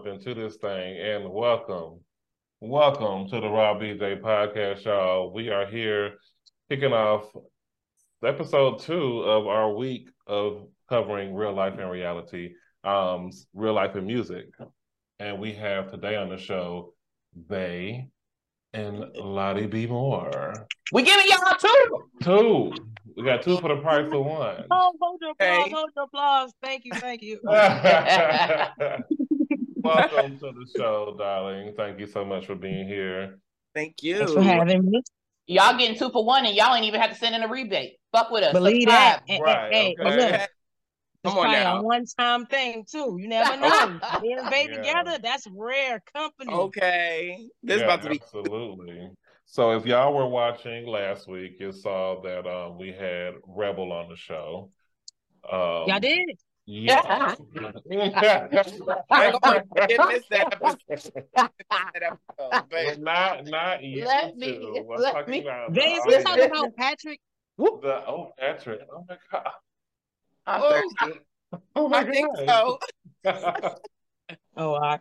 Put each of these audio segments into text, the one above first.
jump into this thing. And welcome, welcome to the Raw BJ podcast, y'all. We are here kicking off episode two of our week of covering real life and reality, um, real life and music. And we have today on the show, Vae and Lodi B. Moore. We giving y'all two. Two. We got two for the price of one. Oh, hold your applause, Hey. hold your applause. Thank you, thank you. Welcome to the show, darling. Thank you so much for being here. Thank you. Thanks for having me. Y'all getting two for one, and y'all ain't even have to send in a rebate. Fuck with us. Believe that. Subscribe. Hey, Right, hey, hey, but okay. look, it's Come on probably now. a one-time thing too. You never know. Being baby Yeah. together, that's rare company. Okay. This Yeah, about to be absolutely. So if y'all were watching last week, you saw that um, we had Rebel on the show. Um, Y'all did? Yeah. Hang I didn't that episode. that not not yet. Let me- We're let talking me- about They we audience. talking about Patrick. The oh Patrick. Oh my god. I'm Oh, thirsty. Oh my I think God. so. Oh, I,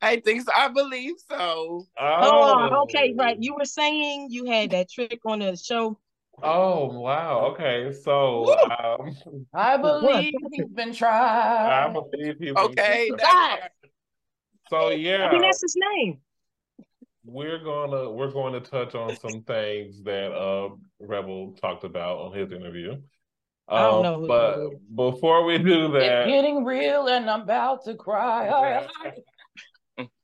I think so. I believe so. Oh. oh, okay, right. You were saying you had that trick on the show. Oh wow. Okay. So um I believe he's been tried. I believe he Okay. God. So yeah. I think that's his name. we're gonna we're going to touch on some things that uh Rebel talked about on his interview. I don't Um, know who but that is. before we do It's that, getting real, and I'm about to cry.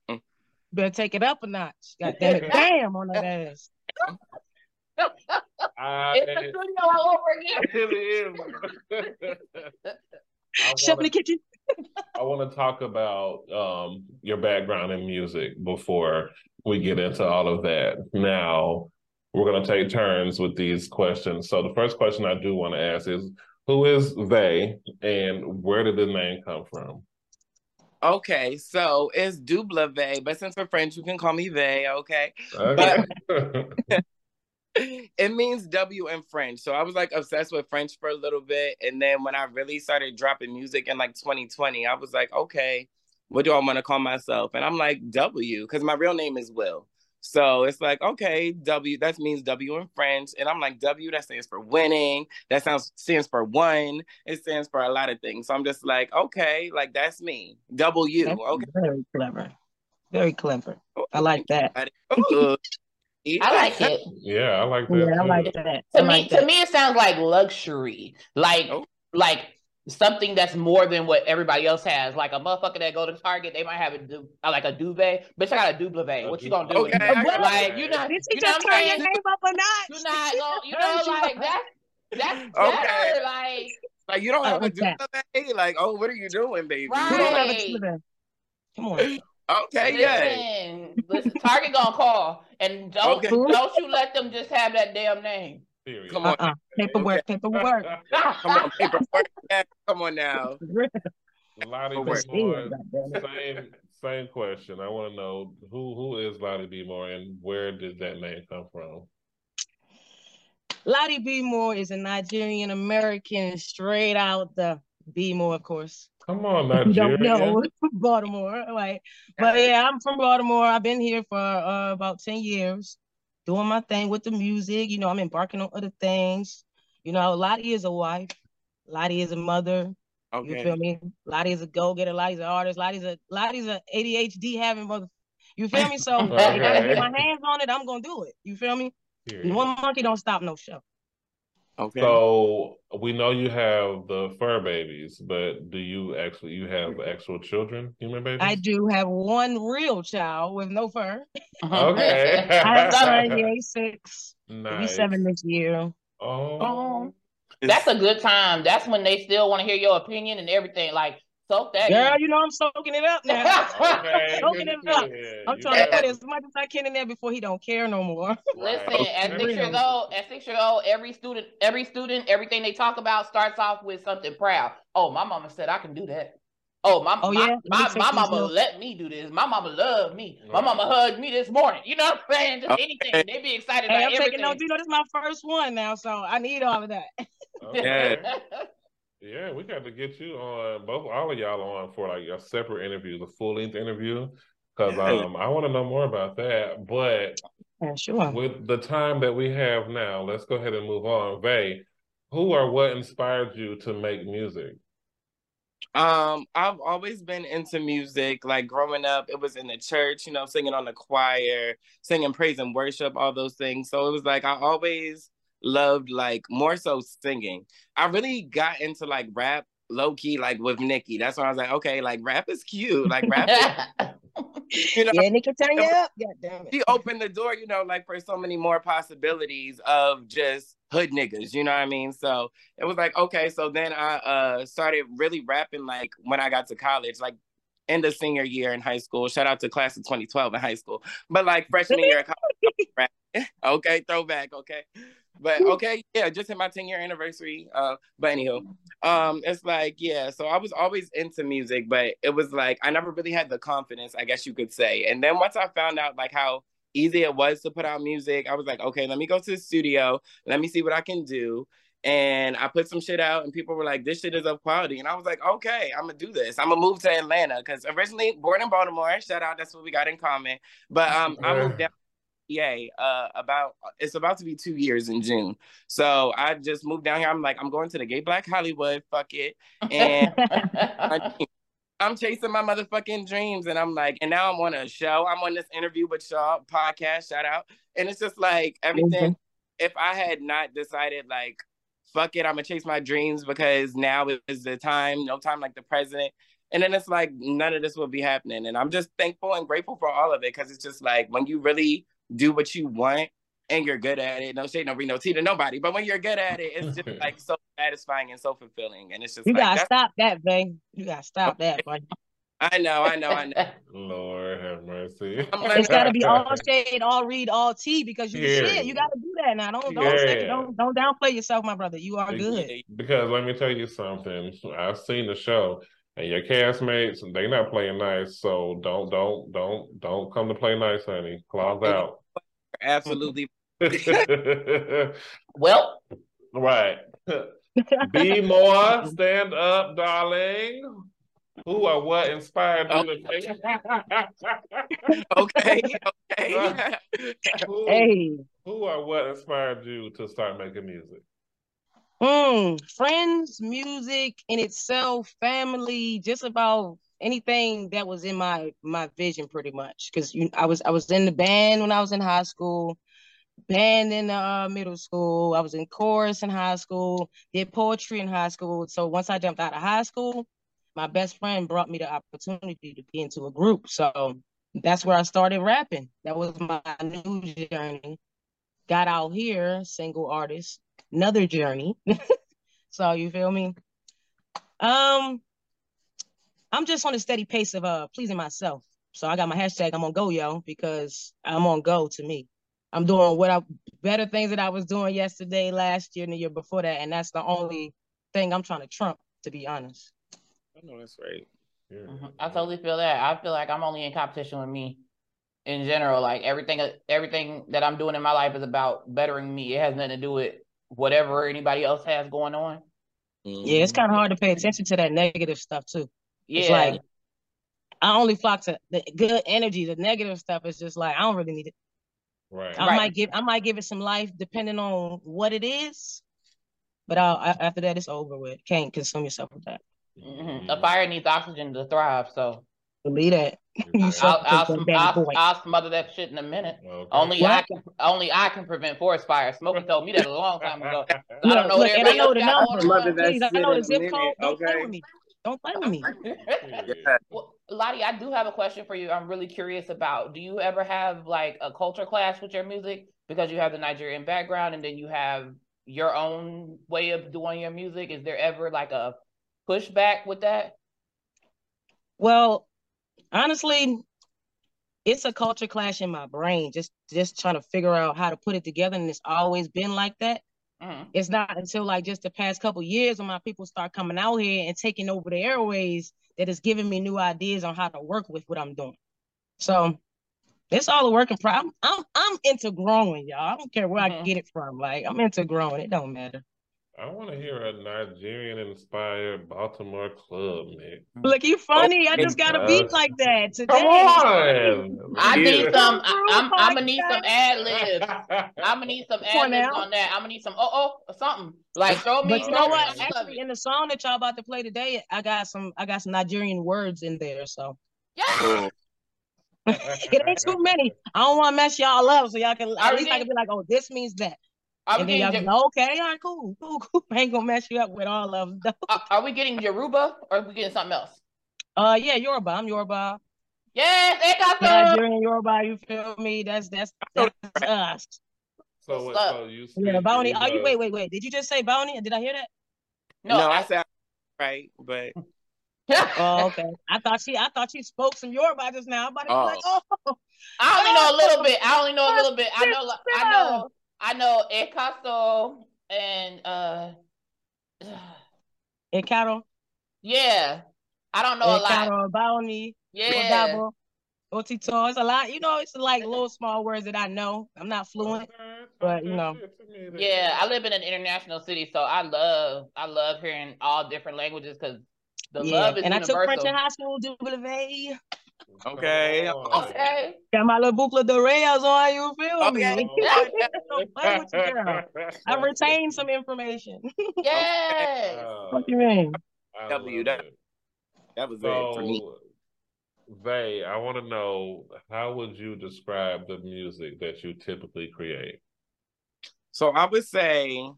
Better take it up a notch. God damn it. Damn on that ass. I, It's the studio all over again. it is. I Shut in wanna, the kitchen. I want to talk about um your background in music before we get into all of that. Now we're gonna take turns with these questions. So the first question I do want to ask is who is Vae and where did the name come from? Okay, so it's Dublave, but since we're French, you can call me Vae, okay? Okay. it means W in French. So I was like obsessed with French for a little bit. And then when I really started dropping music in like 2020, I was like, okay, what do I want to call myself? And I'm like, W, because my real name is Will. So it's like, okay, W, that means W in French. And I'm like, W, that stands for winning. That sounds stands for one. It stands for a lot of things. So I'm just like, okay, like that's me. W. That's Okay. Very clever. Very clever. I like that. Ooh. I like it. yeah, I like that. Yeah, I like that. To I me, like to me, it sounds like luxury, like Oh. like something that's more than what everybody else has. Like a motherfucker that go to Target, they might have a du- uh, like a duvet. Bitch, I got a duvet. What you gonna do? with Okay, it? I like it. you know, This you know just what I'm turn your name up a notch. You not gonna, you know, like that's that's Okay. better. Like Like you don't Oh, have a what's that? duvet. Like, oh, what are you doing, baby? Who don't have a Right. Come on. Okay, yeah. listen, listen, Target gonna call, and don't Okay. don't you let them just have that damn name. Period. Come on. Uh-uh. Paperwork, paperwork. Come on, paperwork. Yeah, Come on now. Lodi B. wait. Moore, same same question. I want to know who who is Lodi B. Moore and where did that name come from? Lodi B. Moore is a Nigerian American, straight out the B. Moore, of course. Come on, If you Nigeria. don't know Baltimore, like, but yeah, I'm from Baltimore. I've been here for uh, about ten years, doing my thing with the music. You know, I'm embarking on other things. You know, Lodi is a wife. Lodi is a mother. You Okay. feel me? Lodi is a go getter. Lodi's an artist. Lodi's a Lodi's a ADHD having mother. You feel me? So if I can Okay. get my hands on it, I'm gonna do it. You feel me? Period. One monkey don't stop no show. Okay. So we know you have the fur babies, but do you actually you have mm-hmm. actual children, human babies? I do have one real child with no fur. Okay. I have a son. He six. He'll seven this year. Oh, oh. That's a good time. That's when they still want to hear your opinion and everything. Like, soak that. Girl, in. you know I'm soaking it up now. okay. Soaking it up. Yeah, I'm you trying to put as much as I can in there before he don't care no more. Listen, Right. at six Real. years old, at six years old, every student, every student, everything they talk about starts off with something proud. Oh, my mama said I can do that. Oh, my Oh, my, yeah? Let my, my mama notes. let me do this. My mama loved me. My mama hugged me this morning. You know what I'm saying? Just Okay. anything. They be excited Hey, about I'm everything. taking notes. You know, this is my first one now, so I need all of that. Okay. Yeah, we got to get you on both all of y'all on for like a separate interview, the full length interview, because um I want to know more about that. But Yeah, sure. with the time that we have now, let's go ahead and move on. Vae, who or what inspired you to make music? Um, I've always been into music. Like growing up, it was in the church, you know, singing on the choir, singing praise and worship, all those things. So it was like I always loved like more so singing. I really got into like rap low key, like with Nicki. That's when I was like, okay, like rap is cute. Like rap is, you know, Yeah, Nicki, turn you up. God damn it. she opened the door, you know, like for so many more possibilities of just hood niggas, you know what I mean? So it was like, okay, so then I uh started really rapping like when I got to college, like in the senior year in high school. Shout out to class of 2012 in high school. But like freshman year of college, okay, throwback, okay. But okay, yeah, just hit my 10 year anniversary. Uh, but anywho, um, it's like, yeah, so I was always into music, but it was like I never really had the confidence, I guess you could say. And then once I found out like how easy it was to put out music, I was like, okay, let me go to the studio, let me see what I can do. And I put some shit out, and people were like, "This shit is of quality." And I was like, "Okay, I'm gonna do this. I'm gonna move to Atlanta because originally born in Baltimore. Shout out, that's what we got in common. But um, I moved down PA uh about it's about to be two years in June. So I just moved down here. I'm like, I'm going to the gay black Hollywood, fuck it. And I'm chasing my motherfucking dreams. And I'm like, and now I'm on a show. I'm on this interview with y'all podcast, shout out. And it's just like everything. If I had not decided like fuck it, I'm gonna chase my dreams because now is the time, no time like the president. And then it's like none of this will be happening. And I'm just thankful and grateful for all of it because it's just like when you really do what you want and you're good at it. No shade, no read, no tea to nobody. But when you're good at it, it's just like so satisfying and so fulfilling. And it's just You like gotta stop that, babe. You gotta stop that, buddy. I know, I know, I know. Lord have mercy. I'm It's gotta be all shade, all read, all tea because you Yeah. shit. You gotta do that now. Don't don't Yeah. say, don't don't downplay yourself, my brother. You are good. Because let me tell you something. I've seen the show, and your castmates they not playing nice. So don't don't don't don't come to play nice, honey. Claws out. Absolutely. well, right. Be more. Stand up, darling. Who or what inspired you to make? Okay, okay. who, Hey. who or what inspired you to start making music? Mm, friends, music in itself, family, just about anything that was in my my vision pretty much. Cause you I was I was in the band when I was in high school, band in uh, middle school, I was in chorus in high school, did poetry in high school. So once I jumped out of high school, my best friend brought me the opportunity to be into a group. So that's where I started rapping. That was my new journey. Got out here, single artist, another journey. so you feel me? Um, I'm just on a steady pace of uh pleasing myself. So I got my hashtag I'm on go, yo, because I'm on go to me. I'm doing what I better things that I was doing yesterday, last year, and the year before that. And that's the only thing I'm trying to trump, to be honest. I know that's right. Yeah. Mhm. I totally feel that. I feel like I'm only in competition with me in general. Like everything, everything that I'm doing in my life is about bettering me. It has nothing to do with whatever anybody else has going on. Yeah, it's kind of hard to pay attention to that negative stuff too. Yeah, It's like I only flock to the good energy. The negative stuff is just like I don't really need it. Right. I Right. might give I might give it some life depending on what it is, but I'll, I, after that it's over with. Can't consume yourself with that. mhm. a fire needs oxygen to thrive. So Believe that. You Exactly. I'll, I'll, sm- I'll. I'll smother that shit in a minute. Okay. Only What? I can. Only I can prevent forest fire. Smoker told me that a long time ago. I don't know look, and I know the number. going Mother on. that Please, I know the zip code. Don't play okay? with me. Don't play with me. Yeah. Well, Lodi, I do have a question for you. I'm really curious about. Do you ever have like a culture clash with your music because you have the Nigerian background and then you have your own way of doing your music? Is there ever like a pushback with that? Well, honestly, it's a culture clash in my brain. Just just trying to figure out how to put it together, and it's always been like that. Mhm. It's not until like just the past couple years when my people start coming out here and taking over the airways that it's giving me new ideas on how to work with what I'm doing. So it's all a working problem. I'm, I'm into growing, y'all. I don't care where I Mhm. get it from. Like I'm into growing. It don't matter. I want to hear a Nigerian inspired Baltimore club mix. Look, you funny. I just got a beat like that today. Come on. I need some. I, I'm, oh I'm gonna need some ad libs. I'm gonna need some ad libs on that. I'm gonna need some. Oh, oh, or something like throw me. But you know what? Actually, in the song that y'all about to play today, I got some I got some Nigerian words in there. So Yeah. it ain't too many. I don't want to mess y'all up, so y'all can I at least I can be like, oh, this means that. Are we, and y'all getting, be like, okay, all right, cool, cool, cool. I ain't gonna mess you up with all of them. are, are we getting Yoruba or are we getting something else? Uh, yeah, Yoruba. I'm Yoruba. Yes, Ekato. Nigerian Yoruba. You feel me? That's that's that's us. So, what, so you Yeah, speak Bounty. Oh, you wait, wait, wait. Did you just say Bounty? Did I hear that? No, No, I I, said right, but Oh, okay. I thought she I thought she spoke some Yoruba just now. But I'm about to be Oh. like, oh, I only know a little bit. I only know a little bit. I know. I know. I know Ekato and uh, and Caro, yeah. I don't know a and lot. Caro, Yeah. Odabo, Otito. It's a lot. You know, it's like little small words that I know. I'm not fluent. But, you know. that shit to me then. Yeah, I live in an international city, so I love I love hearing all different languages because the yeah. love is and I took French in high school. Okay, Okay. Got my little boucle de reyes on. You feel me? Okay. Don't play with you, girl. I retained some information. Yes. Oh, what you mean? I W, love that- it. that was it for me. Vae, I want to know how would you describe the music that you typically create? So I would say,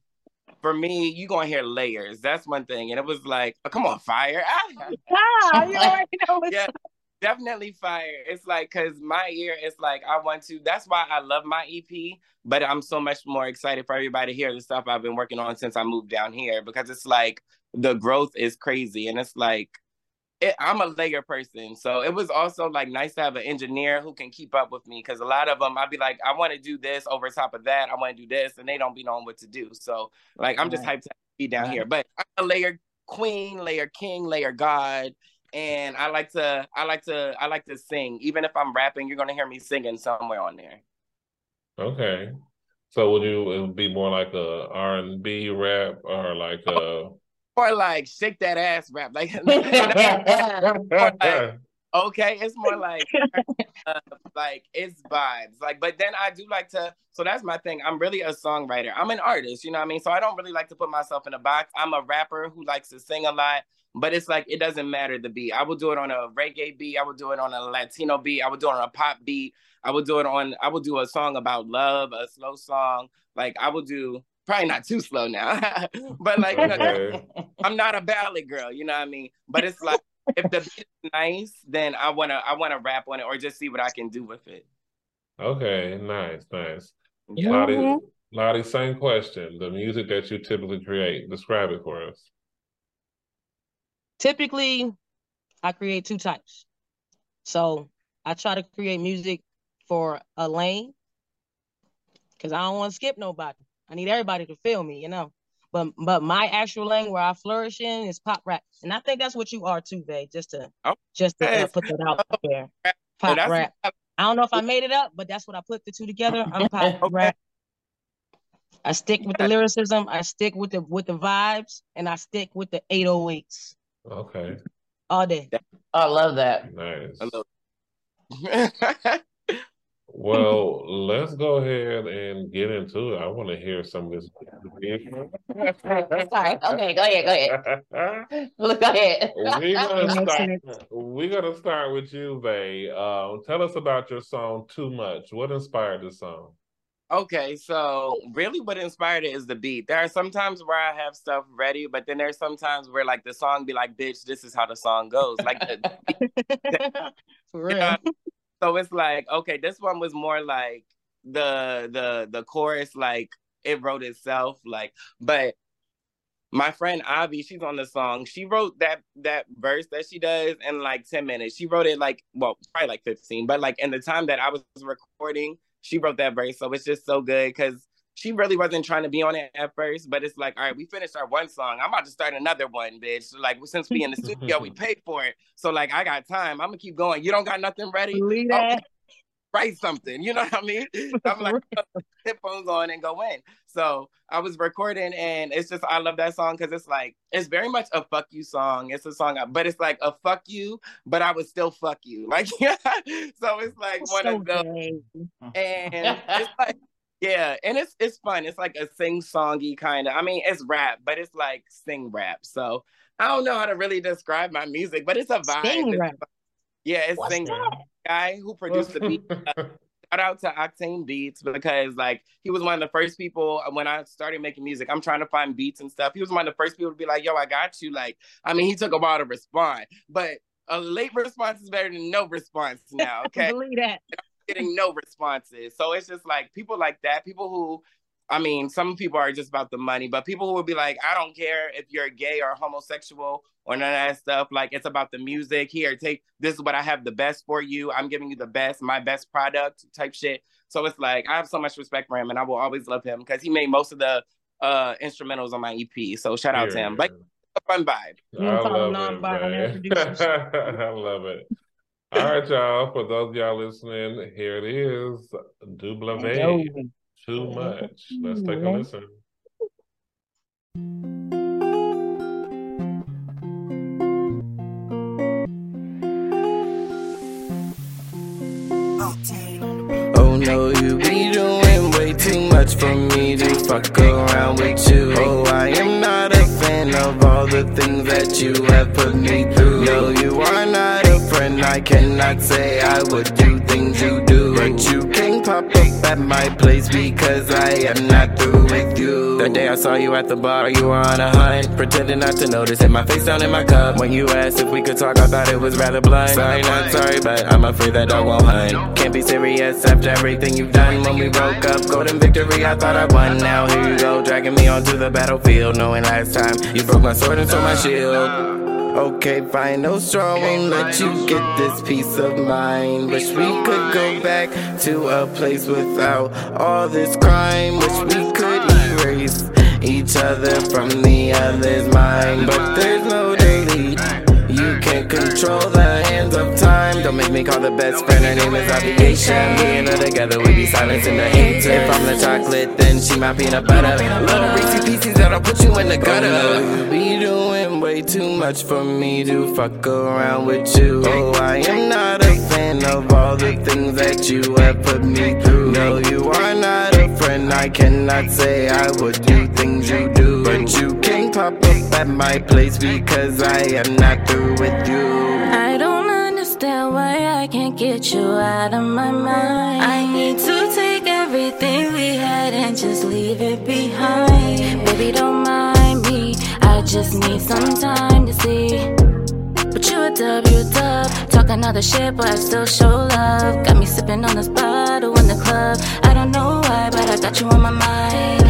for me, you gonna hear layers. That's one thing, and it was like, oh, come on, fire! Ah, Ah, you already know what's Yeah. Definitely fire. It's like because my ear is like I want to. That's why I love my EP, but I'm so much more excited for everybody to hear the stuff I've been working on since I moved down here because it's like the growth is crazy, and it's like it, I'm a layer person, so it was also like nice to have an engineer who can keep up with me because a lot of them I'd be like, I want to do this over top of that, I want to do this, and they don't be knowing what to do. So like I'm just hyped to be down here, but I'm a layer queen, layer king, layer god and I like to I like to I like to sing. Even if I'm rapping, you're gonna hear me singing somewhere on there. Okay. So would you it would be more like a R and B rap or like a Or like shake that ass rap. Like okay, it's more like uh, like it's vibes. Like, but then I do like to so that's my thing. I'm really a songwriter. I'm an artist, you know what I mean? So I don't really like to put myself in a box. I'm a rapper who likes to sing a lot. But it's like it doesn't matter the beat. I will do it on a reggae beat. I will do it on a Latino beat. I will do it on a pop beat. I will do it on. I will do a song about love, a slow song. Like I will do probably not too slow now, but like you know, I'm not a ballad girl. You know what I mean? But it's like if the beat is nice, then I wanna I wanna rap on it or just see what I can do with it. Okay, nice, nice. Yeah. Lodi. Lodi, same question. The music that you typically create, describe it for us. Typically I create two types. So I try to create music for a lane because I don't want to skip nobody. I need everybody to feel me, you know. But but my actual lane where I flourish in is pop rap, and I think that's what you are too, babe. Just to Oh, just to uh, put that out there, Oh, pop that's- rap. I don't know if I made it up, but that's what I put the two together. I'm pop Okay. rap. I stick with the lyricism. I stick with the with the vibes, and I stick with the 808s Okay, all day. I love that. nice. I love- Well, let's go ahead and get into it. I want to hear some of this. Sorry. Okay, go ahead. Go ahead. Look, go ahead. We're gonna start. We're gonna start with you, Vae. Um, tell us about your song "Too Much." What inspired the song? Okay, so oh. really what inspired it is the beat. There are some times where I have stuff ready, but then there's sometimes where like the song be like, bitch, this is how the song goes. Like the, For you real. know, so it's like, okay, this one was more like the the the chorus, like it wrote itself, like, but my friend Avi, she's on the song. She wrote that that verse that she does in like 10 minutes. She wrote it like, well, probably like 15, but like in the time that I was recording, she wrote that verse. So it's just so good because she really wasn't trying to be on it at first, but it's like, all right, we finished our one song. I'm about to start another one, bitch. Like since we in the studio, we paid for it. So like I got time. I'm gonna keep going. You don't got nothing ready? Write something. You know what I mean? I'm like, headphones on and go in. So I was recording, and it's just I love that song because it's like it's very much a fuck you song. It's a song, uh, but it's like a fuck you, but I would still fuck you. Like yeah. so it's like one so of those, and it's like. Yeah, and it's it's fun. It's like a sing songy kind of. I mean, it's rap, but it's like sing rap. So I don't know how to really describe my music, but it's a vibe. Sing rap. Yeah, it's What's sing that? Guy who produced the beat. Uh, shout out to Octane Beats because like he was one of the first people uh, when I started making music. I'm trying to find beats and stuff. He was one of the first people to be like, "Yo, I got you." Like, I mean, he took a while to respond, but a late response is better than no response now. Okay, believe that. Getting no responses, so it's just like people like that, people who I mean, some people are just about the money, but people who will be like, I don't care if you're gay or homosexual or none of that stuff. Like, it's about the music. Here, take this is what I have the best for you. I'm giving you the best, my best product type shit. So it's like, I have so much respect for him and I will always love him because he made most of the uh instrumentals on my EP. So shout out yeah. to him. Like, a fun vibe. I love, it, I love it. All right, y'all. For those y'all listening, here it is. Double too much. Let's take a listen. Oh no, you be doing way too much for me to fuck around with you. Oh, I am not a fan of all the things that you have put me through. No, you are not a friend. I cannot say I would do things you do, but you can pop up at my place because I am not through with you. That day I saw you at the bar, you were on a hunt. Pretending not to notice, hit my face down in my cup. When you asked if we could talk, I thought it was rather blunt. Sorry, not sorry, but I'm afraid that I won't hunt. Can't be serious after everything you've done. When we broke up, golden victory, I thought I won. Now here you go, dragging me onto the battlefield. Knowing last time you broke my sword and stole my shield. Okay, fine, no straw won't let you get this peace of mind. Wish we could go back to a place without all this crime. Wish we could erase each other from the other's mind. But there's no delete. You can't control the hands of time. Don't make me call the best friend. Her name is obligation. Me and her together, we be silencing the hate. If I'm the chocolate, then she my peanut butter. Little Reese pieces that'll put you in the gutter. Be doing way too much for me to fuck around with you. Oh, I am not a fan of all the things that you have put me through. No, you are not a friend. I cannot say I would do things you do. But you can pop up at my place because I am not through with you. I don't understand why I can't get you out of my mind. I need to take everything we had and just leave it behind. Baby, don't mind just need some time to see. But you a dub, you a dub. Talk another shit, but I still show love. Got me sipping on this bottle in the club. I don't know why, but I got you on my mind.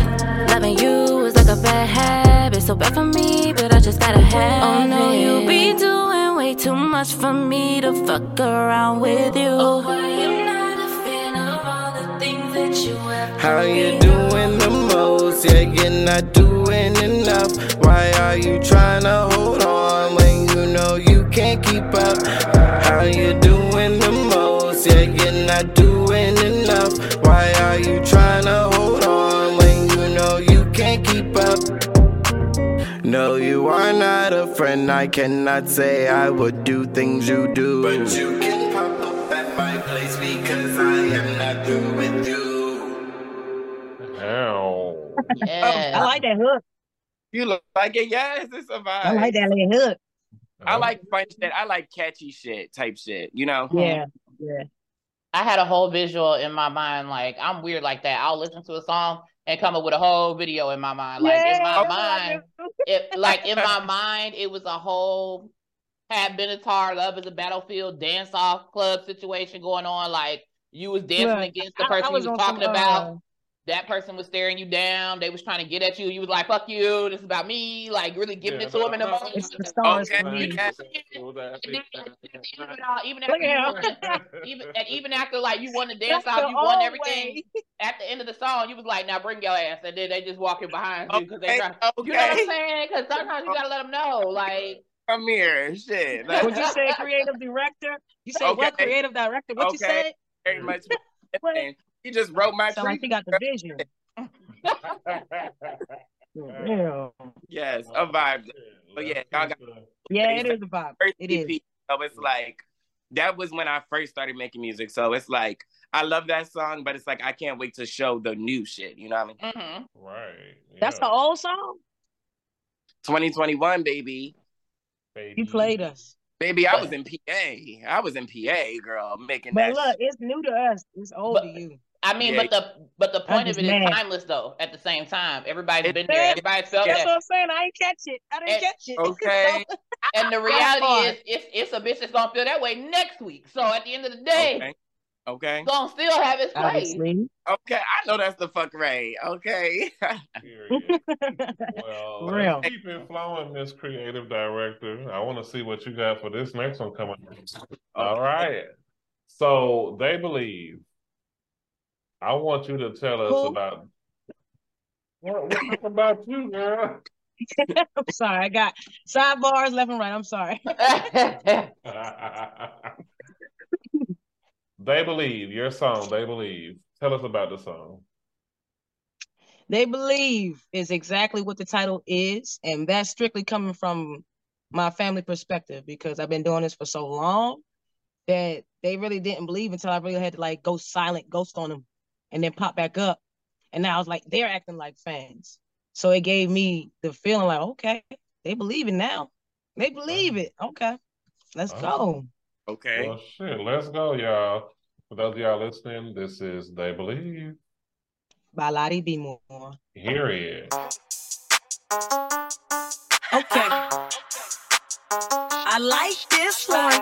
Loving you is like a bad habit, so bad for me, but I just gotta have Oh no, you be doing way too much for me to fuck around with you. Oh, why you not a fan of all the things that you have? How you doing the most? Yeah, you're not doing enough. Why are you trying to hold on when you know you can't keep up? How you doing the most? Yeah, you're not doing enough. Why are you trying to hold on when you know you can't keep up? No, you are not a friend. I cannot say I would do things you do. But you can pop up at my place because I am not through with you. Ow. Yeah. I like that hook. You look like it. Yes, it's a vibe. I like that little hook. I like fun shit. I like catchy shit type shit. You know? Yeah. Mm-hmm. Yeah. I had a whole visual in my mind. Like I'm weird like that. I'll listen to a song and come up with a whole video in my mind. Like yeah, in my oh, mind, it like in my mind, it was a whole had Benatar, Love is a Battlefield dance off club situation going on. Like you was dancing yeah. against the person I, I was you was talking some, about. Um, That person was staring you down. They was trying to get at you. You was like, "Fuck you! This is about me." Like really giving yeah, it to them in the moment. It's the stars okay. for. Even after, even and even after like you won the dance off, you won everything. Way. At the end of the song, you was like, "Now bring your ass," and then they just walking behind you because they try. Okay. You know what I'm saying? Because sometimes you gotta let them know, like. Come here, shit. Would you say creative director? You say okay. what creative director? What okay. you say? very much. He just wrote my Sound like he got the vision. Yeah. Yes, a vibe. But yeah, y'all got Yeah, it is a vibe. first It is. EP. So it's like that was when I first started making music. So it's like I love that song, but it's like I can't wait to show the new shit. You know what I mean? Mhm. Right. That's the old song. 2021, baby. baby. You played us. Baby, I was in PA. I was in PA, girl, making But that But look, shit. it's new to us. It's old But- to you. I mean, Yeah. but the but the point of just it is mad. timeless though. At the same time, everybody's It been there. is. Everybody's felt That's that. what I'm saying. I ain't catch it. I didn't And- catch it. Okay. And the reality is, it's it's a bitch that's gonna feel that way next week. So at the end of the day, Okay. Okay. it's gonna still have its place. Obviously. Okay. I know that's the fuck Ray. Okay. Period. Well, real. keep it flowing, Miss Creative Director. I want to see what you got for this next one coming. All right. So they believe. I want you to tell us Who? about. What, what about you, girl? I'm sorry. I got sidebars left and right. I'm sorry. they believe your song. They believe. Tell us about the song. They believe is exactly what the title is, and that's strictly coming from my family perspective because I've been doing this for so long that they really didn't believe until I really had to like go silent, ghost on them, and then pop back up. And now I was like, they're acting like fans. So it gave me the feeling like, okay, they believe it now. They believe it. Okay, let's go. Oh, okay. Well, shit. Let's go, y'all. For those of y'all listening, this is They Believe. By Lodi B. Moore. Here it is. Okay. I like this one.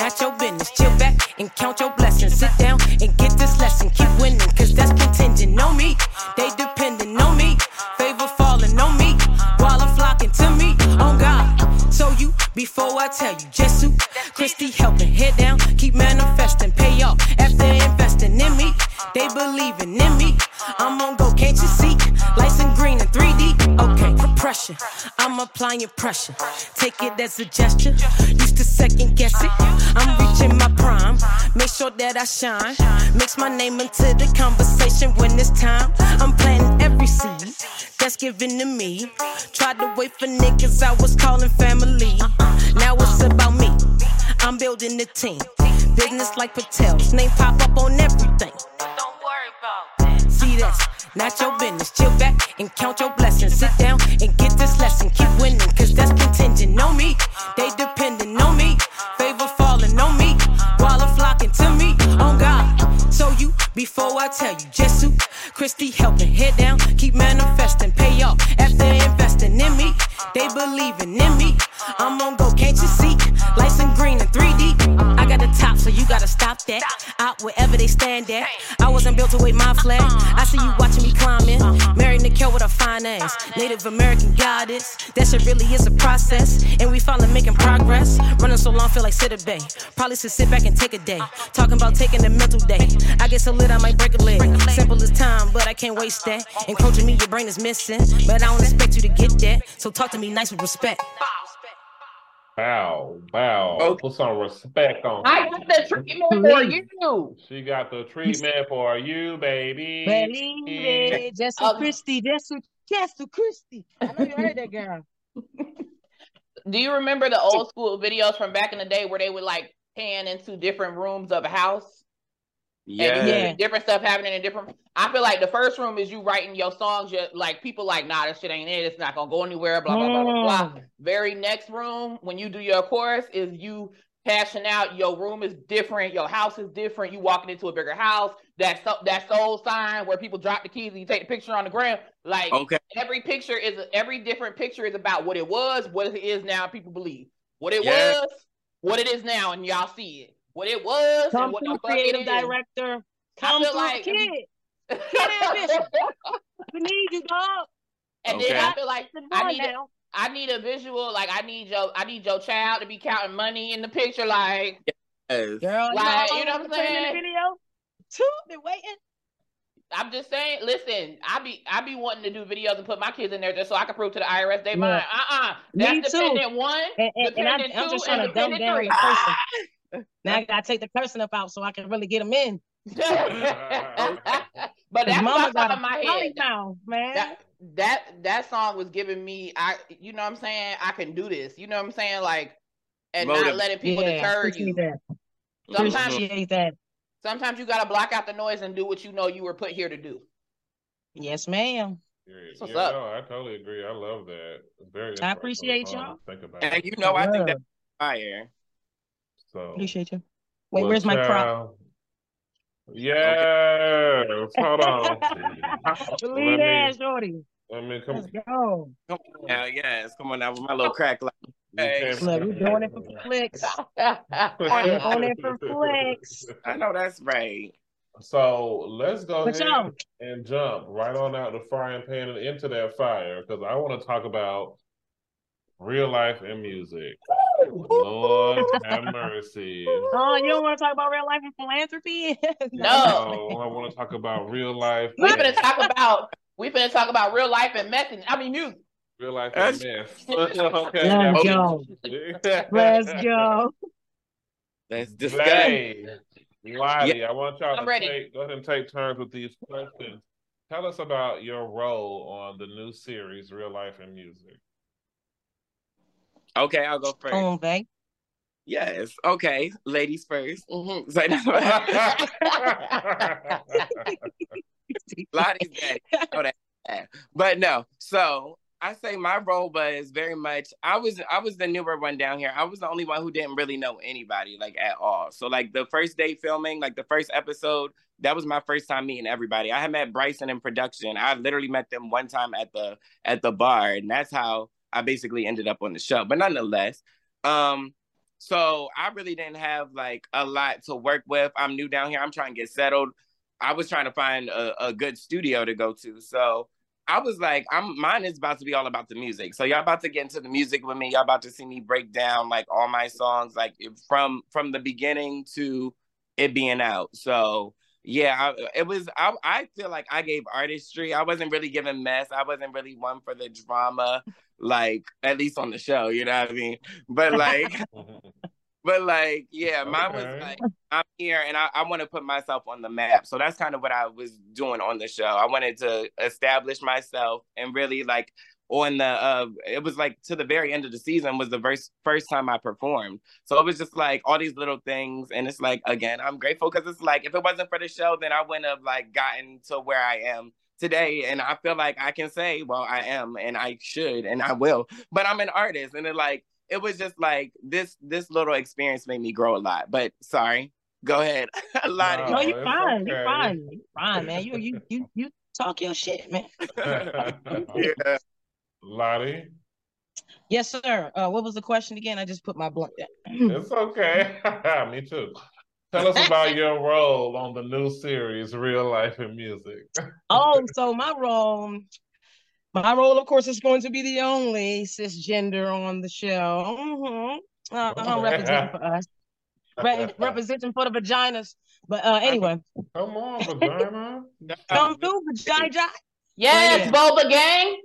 Not your business. Chill back and count your blessings. Sit down and get this lesson. Keep winning, cause that's contingent. on me, they depending on me. Favor falling on me. While I'm flocking to me. On God. So you, before I tell you, Jesus, Christy helping. Head down, keep manifesting. Pay off after investing in me. They believing in me. I'm on go, can't you see? Lights in green and 3D. Pressure. I'm applying pressure. Take it as a gesture. Used to second guess it. I'm reaching my prime. Make sure that I shine. Mix my name into the conversation when it's time. I'm planting every seed that's given to me. Tried to wait for niggas I was calling family. Now it's about me. I'm building the team. Business like Patel's. Name pop up on everything. Don't worry about that. See that's not your business. Chill back and count your blessings. Sit down and get this lesson. Keep winning, cause that's contingent on me. They depending on me. Favor falling on me. While I'm flocking to me. On God. So you, before I tell you, Jesus, Christy helping. Head down, keep manifesting. Pay off after investing in me. They believing in me. I'm on go, can't you see? Gotta stop that. Out wherever they stand at. I wasn't built to wave my flag. I see you watching me climbing. Married Nicole with a fine ass. Native American goddess. That shit really is a process. And we finally making progress. Running so long, feel like sit a bay. Probably should sit back and take a day. Talking about taking a mental day. I get so lit, I might break a leg. Simple as time, but I can't waste that. Encroaching me, your brain is missing. But I don't expect you to get that. So talk to me nice with respect. Bow, bow. Okay. Put some respect on. I got the treatment for you. She got the treatment for you, baby. Believe it. Jesse Um, Christie. Jesse, Jesse Christie. I know you heard that girl. Do you remember the old school videos from back in the day where they would like pan into different rooms of a house? Yeah. And Yeah. different stuff happening in different. I feel like the first room is you writing your songs. You're, like people like, nah, this shit ain't it. It's not gonna go anywhere. Blah blah blah blah blah. Mm. Very next room when you do your chorus is you cashing out. Your room is different. Your house is different. You walking into a bigger house. That so, that soul sign where people drop the keys and you take the picture on the ground. Like Okay. every picture is every different picture is about what it was, what it is now. People believe what it Yeah. was, what it is now, and y'all see it. What it was and Come what through, the fuck it creative director. I Come feel through, like- kid. ambition. We need you, dog. and Okay. then I feel like I need a, now. I need a visual. Like I need your I need your child to be counting money in the picture. Like Yes. Girl, Like, you you know know what I'm what I'm saying? saying? Video. Two, been waiting. I'm just saying. Listen, I be I be wanting to do videos and put my kids in there just so I can prove to the IRS they Yeah. mine. Uh uh That's Me too. dependent one, And, and, and I, dependent I'm two, just and trying to dumb dependent down three. person. Now I gotta take the cursing up out so I can really get them in. but that's Cause what mama I got in my head. mouth, man. That that that song was giving me I you know what I'm saying I can do this. You know what I'm saying like and not letting people yeah, deter you. that. Sometimes Appreciate that. sometimes you gotta block out the noise and do what you know you were put here to do. Yes, ma'am. What's yeah, up? no, I totally agree. I love that. It's very. I appreciate y'all. Think about. And you know, I think Love. that's fire. So. Appreciate you. Wait, where's my crop? Yeah, Yes. Hold on. Believe Let that, me- shorty. Let me come. Let's go. Come on now, yes. Come on now with my little crack. Like, Hey. can't- Look, we doing it for flicks. Doing it for flicks. I know that's right. So let's go But ahead y'all, and jump right on out the frying pan and into that fire because I want to talk about real life and music. Lord have mercy. oh, you don't want to talk about real life and philanthropy? No. No, I want to talk about real life. We're gonna talk about we're gonna talk about real life and meth and I mean music. real life and myth. okay. Let's go. Let's go. Let's discuss. Hey, Lodi, I want y'all I'm to ready. take, go ahead and take turns with these questions. Tell us about your role on the new series, Real Life and Music. Okay, I'll go first. On, babe. Yes. Okay. Ladies 1st Mhm. So, Lodi's daddy. Know that. But no. So I say my role was very much I was I was the newer one down here. I was the only one who didn't really know anybody like at all. So like the first day filming, like the first episode, that was my first time meeting everybody. I had met Bryson in production. I literally met them one time at the at the bar, and that's how I basically ended up on the show. But nonetheless, um, so I really didn't have like a lot to work with. I'm new down here. I'm trying to get settled. I was trying to find a, a good studio to go to. So I was like, I'm mine is about to be all about the music. So y'all about to get into the music with me. Y'all about to see me break down like all my songs, like from from the beginning to it being out. So yeah, I, it was. I, I feel like I gave artistry. I wasn't really giving mess. I wasn't really one for the drama, like at least on the show. You know what I mean? But like, but like, yeah, mine was like, I'm here and I, I want to put myself on the map. So that's kind of what I was doing on the show. I wanted to establish myself and really like on the uh it was like to the very end of the season was the first first time I performed. So it was just like all these little things and it's like again, I'm grateful because it's like if it wasn't for the show, then I wouldn't have like gotten to where I am today and I feel like I can say, well, I am and I should and I will. But I'm an artist and it like it was just like this this little experience made me grow a lot. But sorry. Go ahead. a lot No, No, you're fine. okay. You fine. You're fine, man. You you you you talk your shit, man. yeah. Lodi, Yes, sir. Uh, what was the question again? I just put my blunt down. it's okay. Me too. Tell us about your role on the new series, Real Life and Music. oh, so my role, my role, of course, is going to be the only cisgender on the show. Mm-hmm. Uh, I'm representing for us, Re- representing for the vaginas. But uh, anyway, Come on, vagina. come through, vagina. Yes, Yeah. Boba gang.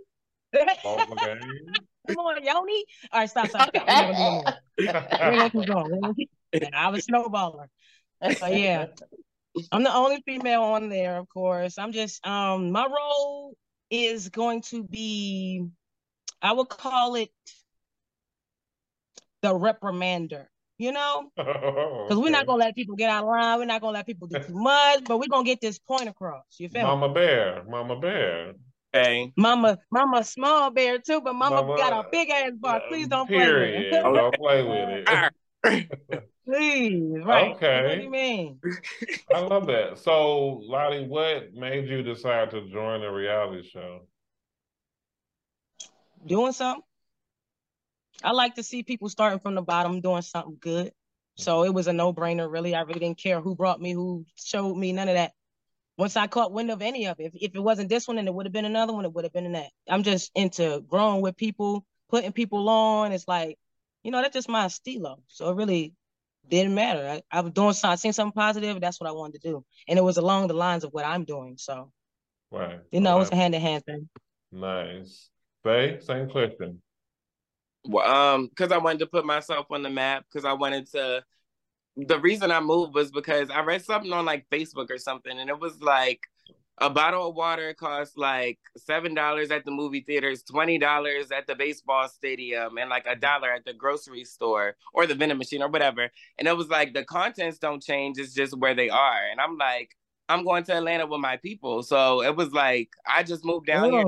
Ball game. Come on, Yoni. All right, stop, stop. stop. We're gonna do no more. We're gonna keep. We're gonna keep- I was snowballer. But yeah, I'm the only female on there, of course. I'm just um my role is going to be I would call it the reprimander, you know? Because we're not gonna let people get out of line, we're not gonna let people do too much, but we're gonna get this point across. You feel me? Mama Bear, Mama Bear. Okay. Mama, mama small bear too, but mama, Mama- got a big ass bar. Please don't Period. play with it. Don't play with it. Please, right. Okay. What do you mean? I love that. So, Lodi, what made you decide to join a reality show? doing something. I like to see people starting from the bottom doing something good. So it was a no brainer, really. I really didn't care who brought me, who showed me, none of that. Once I caught wind of any of it, if, if it wasn't this one and it would have been another one, it would have been that. I'm just into growing with people, putting people on. It's like, you know, that's just my stilo. So it really didn't matter. I, I was doing something, I seen something positive. That's what I wanted to do, and it was along the lines of what I'm doing. So, Right. you know, it's a hand in hand thing. Nice. Vae, same question. Well, um, because I wanted to put myself on the map because I wanted to. The reason I moved was because I read something on like Facebook or something, and it was like a bottle of water costs like seven dollars at the movie theaters, twenty dollars at the baseball stadium, and like a dollar at the grocery store or the vending machine or whatever. And it was like the contents don't change; it's just where they are. And I'm like, I'm going to Atlanta with my people, so it was like I just moved down here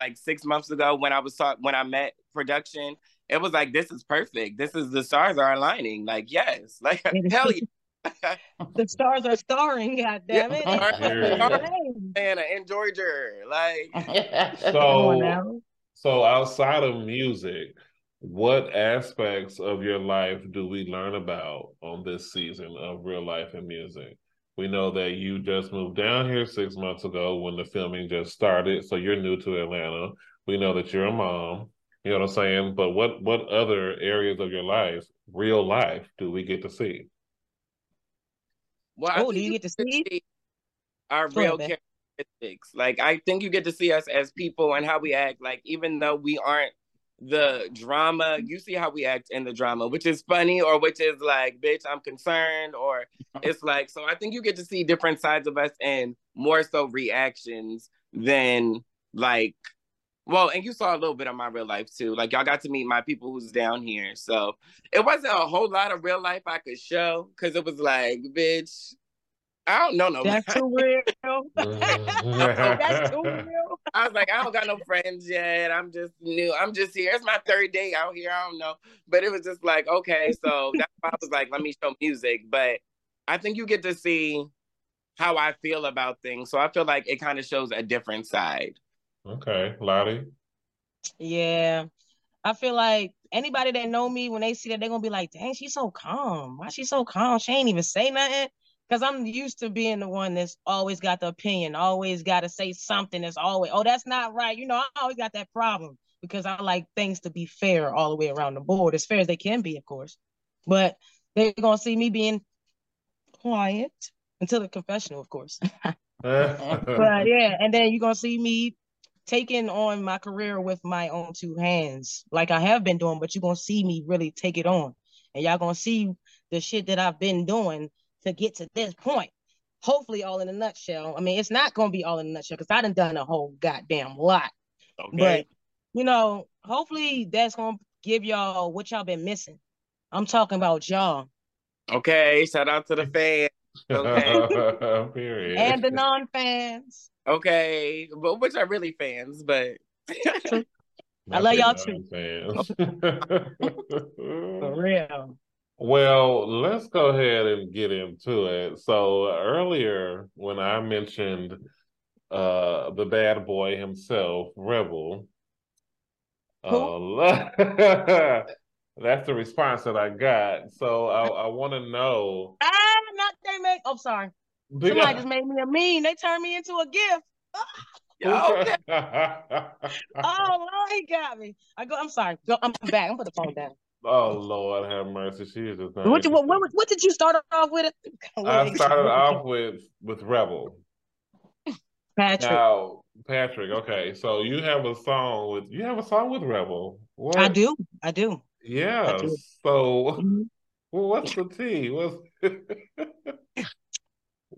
like six months ago when I was taught when I met production. It was like this is perfect. This is the stars are aligning. Like yes, like hell yeah. the stars are starring. God damn it! Yeah. Hey, Atlanta and Georgia. Like So, so outside of music, what aspects of your life do we learn about on this season of Real Life and Music? We know that you just moved down here six months ago when the filming just started, so you're new to Atlanta. We know that you're a mom. You know what I'm saying? But what what other areas of your life, real life, do we get to see? well, Oh, do you get to see? our Go real ahead, characteristics. Like I think you get to see us as people and how we act. Like even though we aren't the drama, you see how we act in the drama, which is funny or which is like, bitch, I'm concerned, or it's like so I think you get to see different sides of us and more so reactions than like well, and you saw a little bit of my real life too. Like y'all got to meet my people who's down here. So it wasn't a whole lot of real life I could show because it was like, bitch, I don't know no. That's too real. That's too real. I was like, I don't got no friends yet. I'm just new. I'm just here. It's my third day out here. I don't know. But it was just like, okay, so that's why I was like, let me show music. But I think you get to see how I feel about things. So I feel like it kind of shows a different side. Okay, Lodi. Yeah. I feel like anybody that know me, when they see that, they're gonna be like, dang, she's so calm. Why she so calm? She ain't even say nothing. Cause I'm used to being the one that's always got the opinion, always gotta say something that's always, oh, that's not right. You know, I always got that problem because I like things to be fair all the way around the board, as fair as they can be, of course. But they're gonna see me being quiet until the confessional, of course. But yeah, and then you're gonna see me taking on my career with my own two hands, like I have been doing, but you're gonna see me really take it on. And y'all gonna see the shit that I've been doing to get to this point. Hopefully all in a nutshell. I mean, it's not gonna be all in a nutshell because I done done a whole goddamn lot. Okay. But you know, hopefully that's gonna give y'all what y'all been missing. I'm talking about y'all okay. Shout out to the fans. Okay. Period. and the non-fans. Okay. But which are really fans, but I love y'all too. too. For real. Well, let's go ahead and get into it. So earlier, when I mentioned uh the bad boy himself, Rebel, uh, that's the response that I got. So I, I want to know. Not they make. Oh, sorry. Somebody just made me a meme. They turned me into a gift. okay. Oh Lord, he got me. I go. I'm sorry. Go. I'm back. I'm put the phone down. Oh Lord, have mercy. She is just What, what, what, what did you start off with? I started off with with Rebel. Patrick. Now, Patrick, okay, so you have a song with you have a song with Rebel. What? I do. I do. Yeah. I do. So, Mhm. well, what's the tea? What's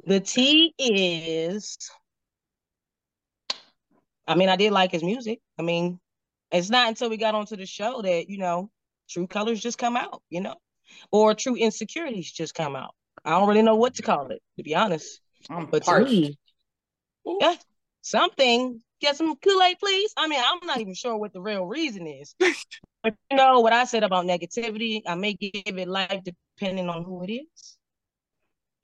The T is. I mean, I did like his music. I mean, it's not until we got onto the show that you know true colors just come out, you know, or true insecurities just come out. I don't really know what to call it, to be honest. I'm But to parched. me, yeah, something. Get some Kool Aid, please. I mean, I'm not even sure what the real reason is. but you know what I said about negativity. I may give it life depending on who it is.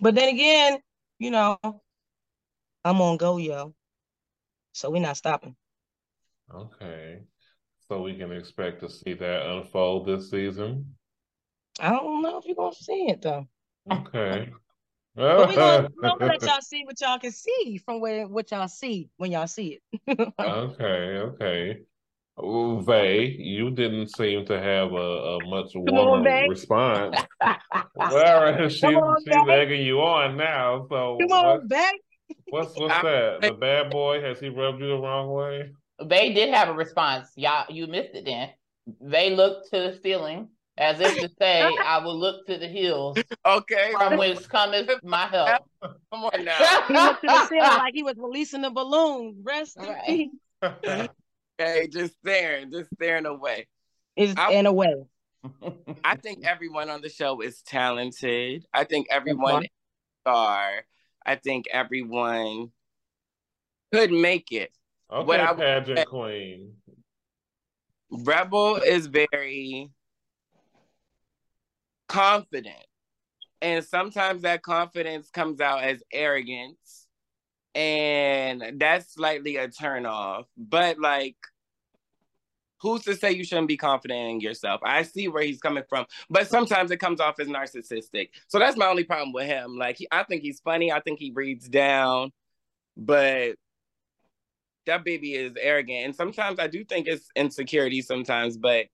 But then again, you know, I'm on go, yo. So we're not stopping. okay? So we can expect to see that unfold this season. I don't know if you're gonna see it though. Okay. But we're gonna, we gonna let y'all see what y'all can see from where what y'all see when y'all see it. Okay, okay. Ooh, Vae, you didn't seem to have a, a much on, warmer response. well, she's Come on, she's Vae. egging you on now. So Come what- on, back. what's what's that? The bad boy has he rubbed you the wrong way? They did have a response. Y'all, you missed it then. They looked to the ceiling as if to say, I will look to the hills Okay, from which cometh my help. come on now. He looked to the ceiling like he was releasing a balloon. Rest in Right. peace. Okay, just staring, just staring away. Is in a way. I think everyone on the show is talented. I think everyone is star. I think everyone could make it. Okay, What I- pageant queen. Rebel is very confident. And sometimes that confidence comes out as arrogance. And that's slightly a turn off. But like, who's to say you shouldn't be confident in yourself? I see where he's coming from. But sometimes it comes off as narcissistic. So that's my only problem with him. Like, he, I think he's funny. I think he reads down. But that baby is arrogant. And sometimes I do think it's insecurity sometimes, but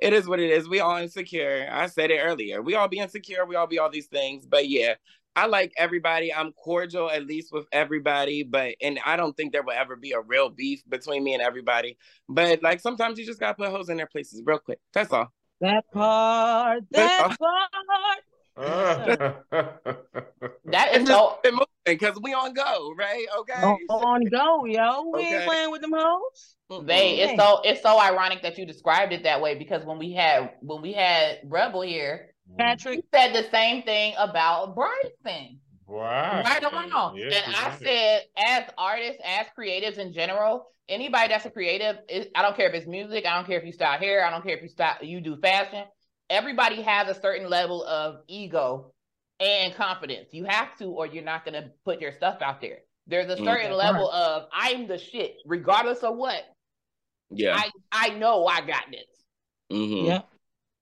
it is what it is. We all insecure. I said it earlier. We all be insecure. We all be all these things. But yeah, I like everybody. I'm cordial at least with everybody, but and I don't think there will ever be a real beef between me and everybody. But like sometimes you just gotta put hoes in their places real quick. That's all. That part. That part. That is so because we on go, right? Okay. On, on go, yo. We Okay. ain't playing with them hoes. They it's so it's so ironic that you described it that way because when we had when we had Rebel here, Patrick. he said the same thing about Bryson. right. Right or wrong. Yes, and I did. said, as artists, as creatives in general, anybody that's a creative, is, I don't care if it's music, I don't care if you style hair, I don't care if you style you do fashion. Everybody has a certain level of ego and confidence. You have to, or you're not gonna put your stuff out there. There's a certain level of I'm the shit, regardless of what. Yeah. I I know I got this. Mhm. Yeah.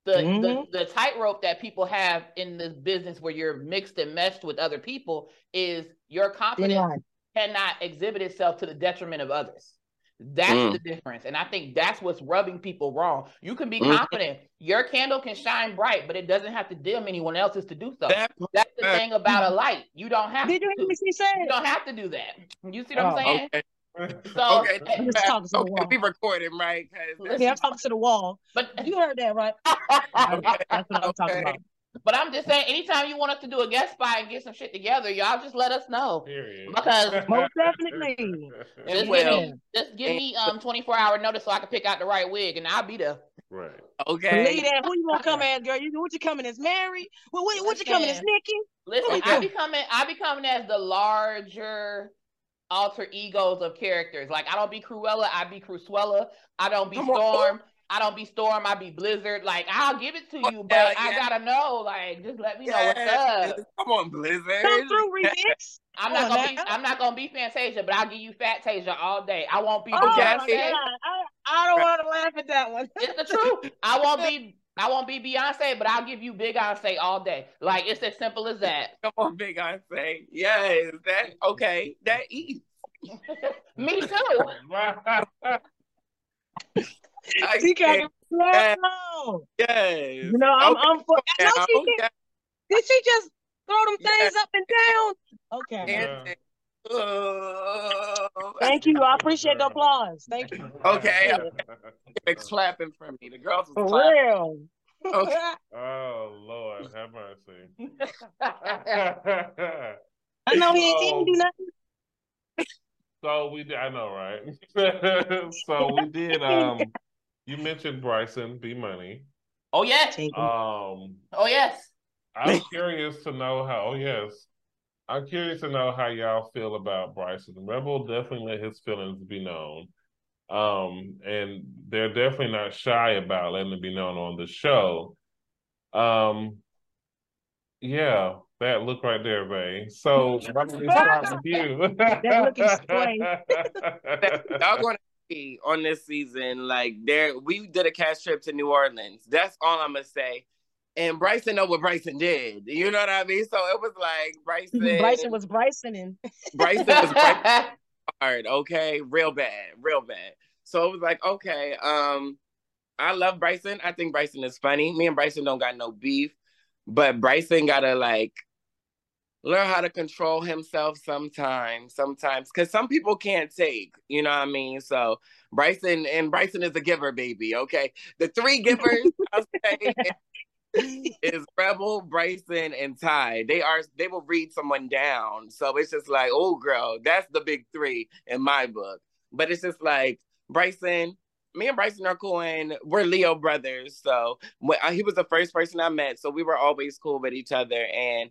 The Mhm. the, the tightrope that people have in this business where you're mixed and meshed with other people is your confidence line. cannot exhibit itself to the detriment of others. That's Mm. the difference. And I think that's what's rubbing people wrong. You can be Mhm. confident. Your candle can shine bright, but it doesn't have to dim anyone else's to do so. That That's the thing about a light. You don't have Did you to. hear me she said? You don't have to do that. You see what I'm Oh, saying? okay. So, okay. I'm just talking to the okay. wall. We recording, right? 'Cause Yeah, I'm talking to the wall. but You heard that, right? Okay. That's what I'm talking about. but I'm just saying, anytime you want us to do a guest spot and get some shit together, y'all just let us know. Period. Because- Most definitely. Just well, give me, just give me um 24 hour notice so I can pick out the right wig, and I'll be there. right. okay. Believe that. Who you gonna come as, girl? You what you coming as Mary? What what, what you coming as Listen. Nicki? Listen, I be coming, I be coming as the larger alter egos of characters. Like I don't be Cruella, I be Cruella. I don't be Come on. Storm. I don't be Storm. I be Blizzard. Like I'll give it to you, but Hell I gotta know. Like just let me know Yes. what's up. Come on, Blizzard. Come through, remix. I'm not on gonna be. I'm not gonna be Fantasia, but I'll give you Fat Tasia all day. I won't be. Oh my Yes. God. Beyonce. I, I don't want to laugh at that one. It's the truth. I won't be. I won't be Beyonce, but I'll give you Big Beyonce all day. Like it's as simple as that. Come on, Big say Yes. That okay. That eats. Me too. I She got can't- it down. Yes. You know, I'm, Okay. I'm for. No, Now, she did. okay. Did she just throw them Yeah. things up and down? Okay. And- Thank you. I appreciate the applause. Thank you. Okay. They're clapping for me. The girls was For clapping. real. Okay. oh Lord, have mercy. I know he ain't, he ain't do nothing. So we did. I know, right? so we did. Um, you mentioned Bryson B Money. Oh yes. Um, Oh yes. I'm curious to know how. Oh yes, I'm curious to know how y'all feel about Bryson. Rebel definitely let his feelings be known, um, and they're definitely not shy about letting it be known on the show. Um, yeah, that look right there, Bay. So let me start with you. That look is straight. Y'all going to see on this season, like there, we did a cash trip to New Orleans. That's all I'm gonna say. And Bryson know what Bryson did. You know what I mean? So it was like Bryson. Bryson was Bryson and Bryson was Bryson hard. Okay, real bad, real bad. So it was like, okay, um, I love Bryson. I think Bryson is funny. Me and Bryson don't got no beef, but Bryson gotta like learn how to control himself sometimes, sometimes, because some people can't take, you know what I mean? So Bryson and Bryson is a giver, baby. Okay. The three givers, I'll say, is Rebel, Bryson, and Ty. They are they will read someone down. So it's just like, oh girl, that's the big three in my book. But it's just like Bryson, me and Bryson are cool and we're Leo brothers. So when, uh, he was the first person I met. So we were always cool with each other. And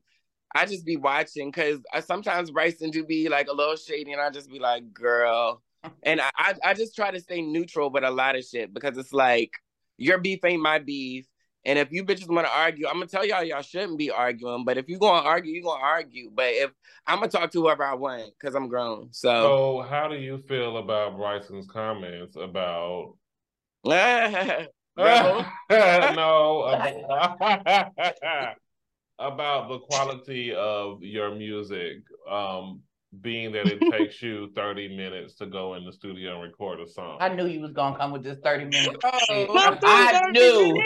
I just be watching because sometimes Bryson do be like a little shady and I just be like, girl. And I, I just try to stay neutral with a lot of shit because it's like your beef ain't my beef. And if you bitches want to argue, I'm gonna tell y'all y'all shouldn't be arguing. But if you gonna argue, you gonna argue. But if I'm gonna talk to whoever I want because I'm grown. So. So how do you feel about Bryson's comments about? no, about, about the quality of your music. Um, being that it takes you 30 minutes to go in the studio and record a song. I knew you was gonna come with this 30 minutes. Oh, I knew.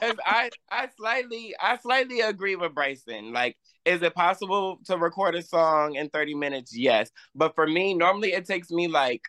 I I slightly I slightly agree with Bryson. Like, is it possible to record a song in 30 minutes? Yes. But for me, normally it takes me like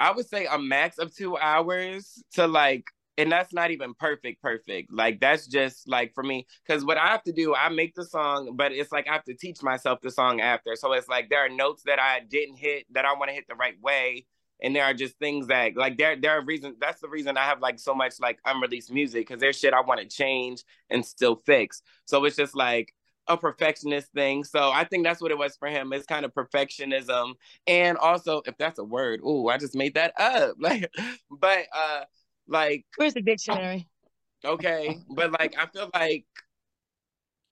I would say a max of two hours to like and that's not even perfect perfect like that's just like for me because what i have to do i make the song but it's like i have to teach myself the song after so it's like there are notes that i didn't hit that i want to hit the right way and there are just things that like there there are reasons that's the reason I have like so much like unreleased music because there's shit I want to change and still fix. So it's just like a perfectionist thing. So I think that's what it was for him. It's kind of perfectionism. And also, if that's a word, oh, I just made that up. Like, but uh like where's the dictionary? Okay. But like I feel like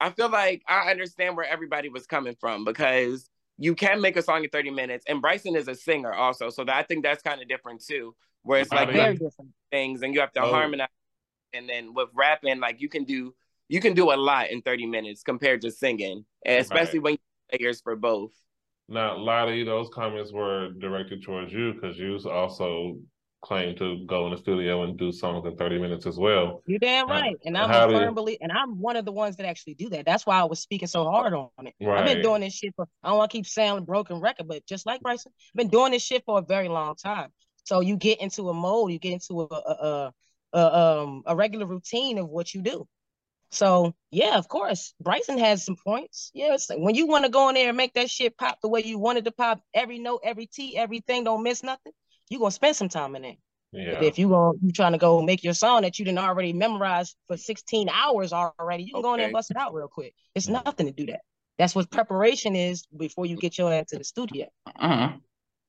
I feel like I understand where everybody was coming from because you can make a song in 30 minutes. And Bryson is a singer also. So that, I think that's kind of different too, where it's like very different things and you have to oh. harmonize. And then with rapping, like you can do you can do a lot in 30 minutes compared to singing, especially right. when you layers for both. Now, a lot of those comments were directed towards you because you also claim to go in the studio and do songs in 30 minutes as well. You're damn right. And I'm a firm believer, and I'm one of the ones that actually do that. That's why I was speaking so hard on it. Right. I've been doing this shit for I don't want to keep sounding broken record, but just like Bryson, I've been doing this shit for a very long time. So you get into a mode, you get into a a, a, a um a regular routine of what you do. So yeah, of course, Bryson has some points. Yeah, like when you want to go in there and make that shit pop the way you wanted to pop, every note, every T, everything, don't miss nothing you're gonna spend some time in it. Yeah. If you go you trying to go make your song that you didn't already memorize for 16 hours already, you can okay. go in there and bust it out real quick. It's nothing to do that. That's what preparation is before you get your ass to the studio. Uh-huh.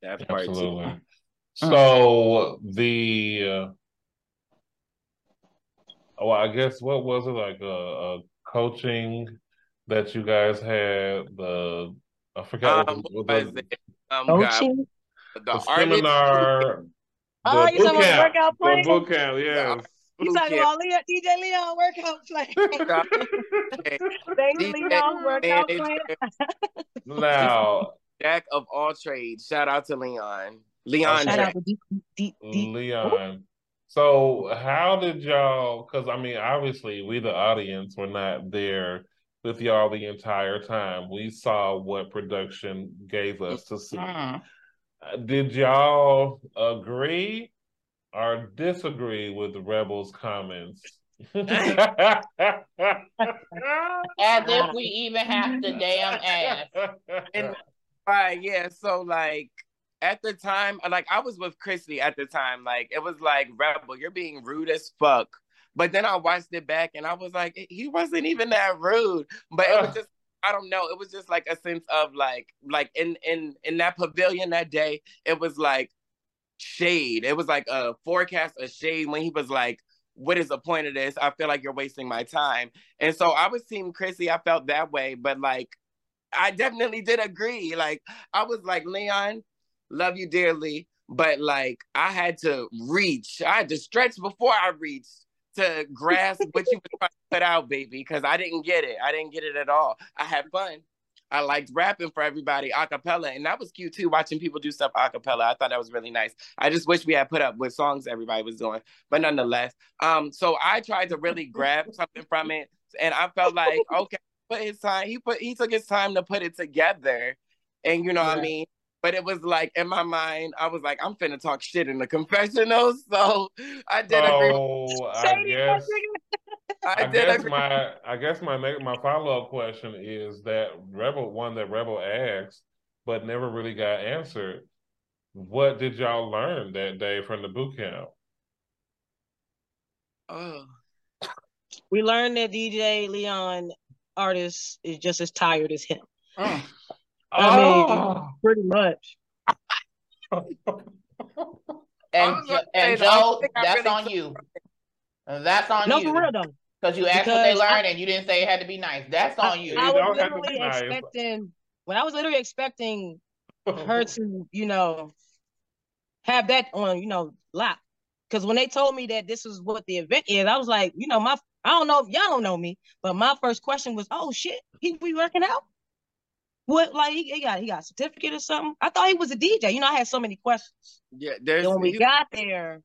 That Absolutely. Too. So the uh, well, I guess what was it like a, a coaching that you guys had? The I forgot um, what, was, it? Um, coaching the, the seminar. Oh, the you talking about workout plan? The boot camp, yes. You talking about Leon, DJ Leon workout plan? Thanks, Leon workout plan. now, jack of all trades. Shout out to Leon. Leon. Shout out to D- D- D- Leon. So, how did y'all? Because I mean, obviously, we the audience were not there with y'all the entire time. We saw what production gave us to see. Mm-hmm Uh, did y'all agree or disagree with the Rebel's comments? As if we even have to damn ask. And, right, yeah. So like at the time, like I was with Chrissy at the time. Like it was like Rebel, you're being rude as fuck. But then I watched it back and I was like, he wasn't even that rude. But it was just I don't know. It was just like a sense of like like in in in that pavilion that day, it was like shade. It was like a forecast of shade when he was like, What is the point of this? I feel like you're wasting my time. And so I was team Chrissy, I felt that way, but like I definitely did agree. Like I was like, Leon, love you dearly. But like I had to reach, I had to stretch before I reached to grasp what you were trying to put out, baby, because I didn't get it. I didn't get it at all. I had fun, I liked rapping for everybody a cappella. And that was cute too, watching people do stuff a cappella. I thought that was really nice. I just wish we had put up with songs everybody was doing. But nonetheless, um, so I tried to really grab something from it. And I felt like, okay, put his time, he put he took his time to put it together. And you know yeah. what I mean? But it was like in my mind, I was like, I'm finna talk shit in the confessional. So I did oh, agree. I guess I, I guess agree. my I guess my my follow up question is that Rebel one that Rebel asked, but never really got answered. What did y'all learn that day from the boot camp? Oh. We learned that DJ Leon artist is just as tired as him. Oh. I mean, oh. pretty much. and and Joe, that's really on you. That's on no, you. No, for real though. Because you asked because what they learned I, and you didn't say it had to be nice. That's on you. I, I was literally expecting when I was literally expecting her to, you know, have that on, you know, lock. Because when they told me that this is what the event is, I was like, you know, my I don't know if y'all don't know me, but my first question was, oh shit, he be working out? What like he, he got he got a certificate or something? I thought he was a DJ. You know, I had so many questions. Yeah, there's and when we got there,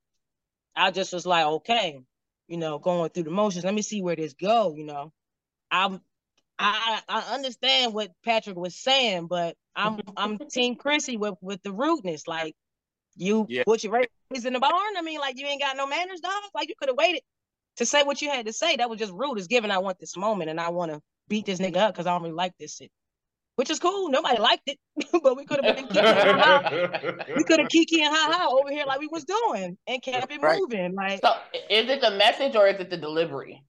I just was like, okay, you know, going through the motions. Let me see where this go. You know, I'm I I understand what Patrick was saying, but I'm I'm Team Chrissy with with the rudeness. Like you yeah. put your raised in the barn. I mean, like you ain't got no manners, dog. Like you could have waited to say what you had to say. That was just rude. It's given I want this moment and I want to beat this nigga up because I don't really like this shit which is cool. Nobody liked it, but we could have been kiki and ha We could have kiki and ha ha over here like we was doing and kept it right. moving. Like, so is it the message or is it the delivery?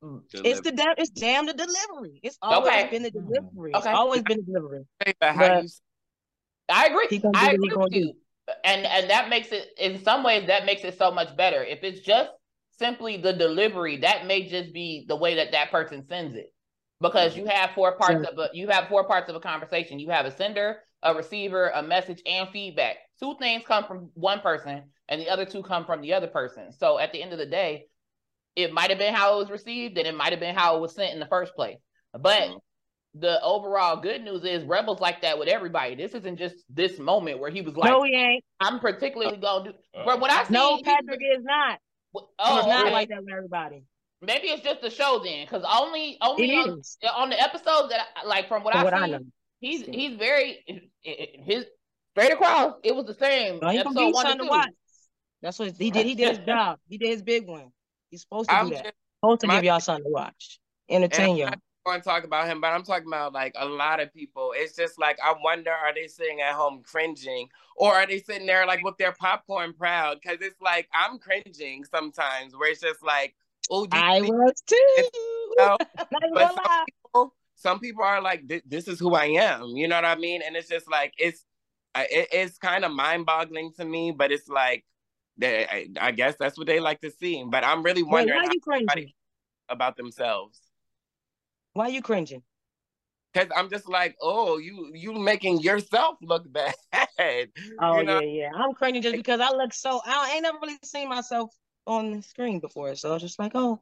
Delivery. It's the damn. It's damn the delivery. It's always okay. been the hmm. delivery. Okay. It's always been the delivery. I agree. I agree with you. And and that makes it in some ways that makes it so much better. If it's just simply the delivery, that may just be the way that that person sends it because you have four parts of a you have four parts of a conversation. You have a sender, a receiver, a message, and feedback. Two things come from one person, and the other two come from the other person. So at the end of the day, it might have been how it was received, and it might have been how it was sent in the first place. But the overall good news is Rebels like that with everybody. This isn't just this moment where he was like, "No, he ain't." I'm particularly gonna do. But what I see, no, Patrick is not. Oh, he's not okay. like that with everybody. Maybe it's just the show then, because only only on, on, the episodes that I, like from what from I what see, I know. he's he's very his straight across. It was the same. No, episode one to watch. That's what he did. He did his job. He did his big one. He's supposed to I'm do that. Just, supposed to my, give y'all something to watch, entertain y'all. I want to talk about him, but I'm talking about like a lot of people. It's just like I wonder, are they sitting at home cringing, or are they sitting there like with their popcorn proud? Because it's like I'm cringing sometimes, where it's just like Oh, I was too. But some people, some people, are like, "This is who I am." You know what I mean? And it's just like it's it, it's kind of mind boggling to me, but it's like they, I, I, guess that's what they like to see. But I'm really wondering Wait, why you cringing? about themselves. Why are you cringing? Cause I'm just like, oh, you you making yourself look bad. Oh you know? yeah, yeah. I'm cringing just because I look so. I ain't never really seen myself on the screen before. So I was just like, oh,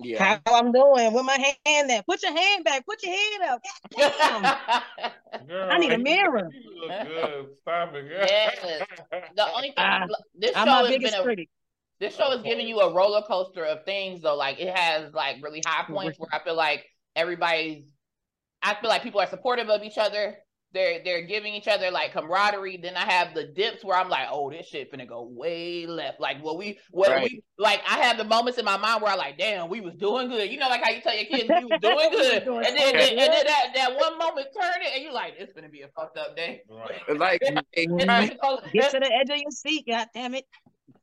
yeah. How I'm doing with my hand there. Put your hand back. Put your hand up. Girl, I need a mirror. good. Stop it. yes. The only thing uh, this show has been a, critic. this show is giving you a roller coaster of things though. Like it has like really high points where I feel like everybody's I feel like people are supportive of each other they're they're giving each other like camaraderie. Then I have the dips where I'm like, oh, this shit finna go way left. Like what we what right. we like I have the moments in my mind where I'm like, damn, we was doing good. You know, like how you tell your kids we was doing good. and then, and, and then that, that one moment turn it and you're like, it's gonna be a fucked up day. Right. like get to the edge of your seat, god damn it.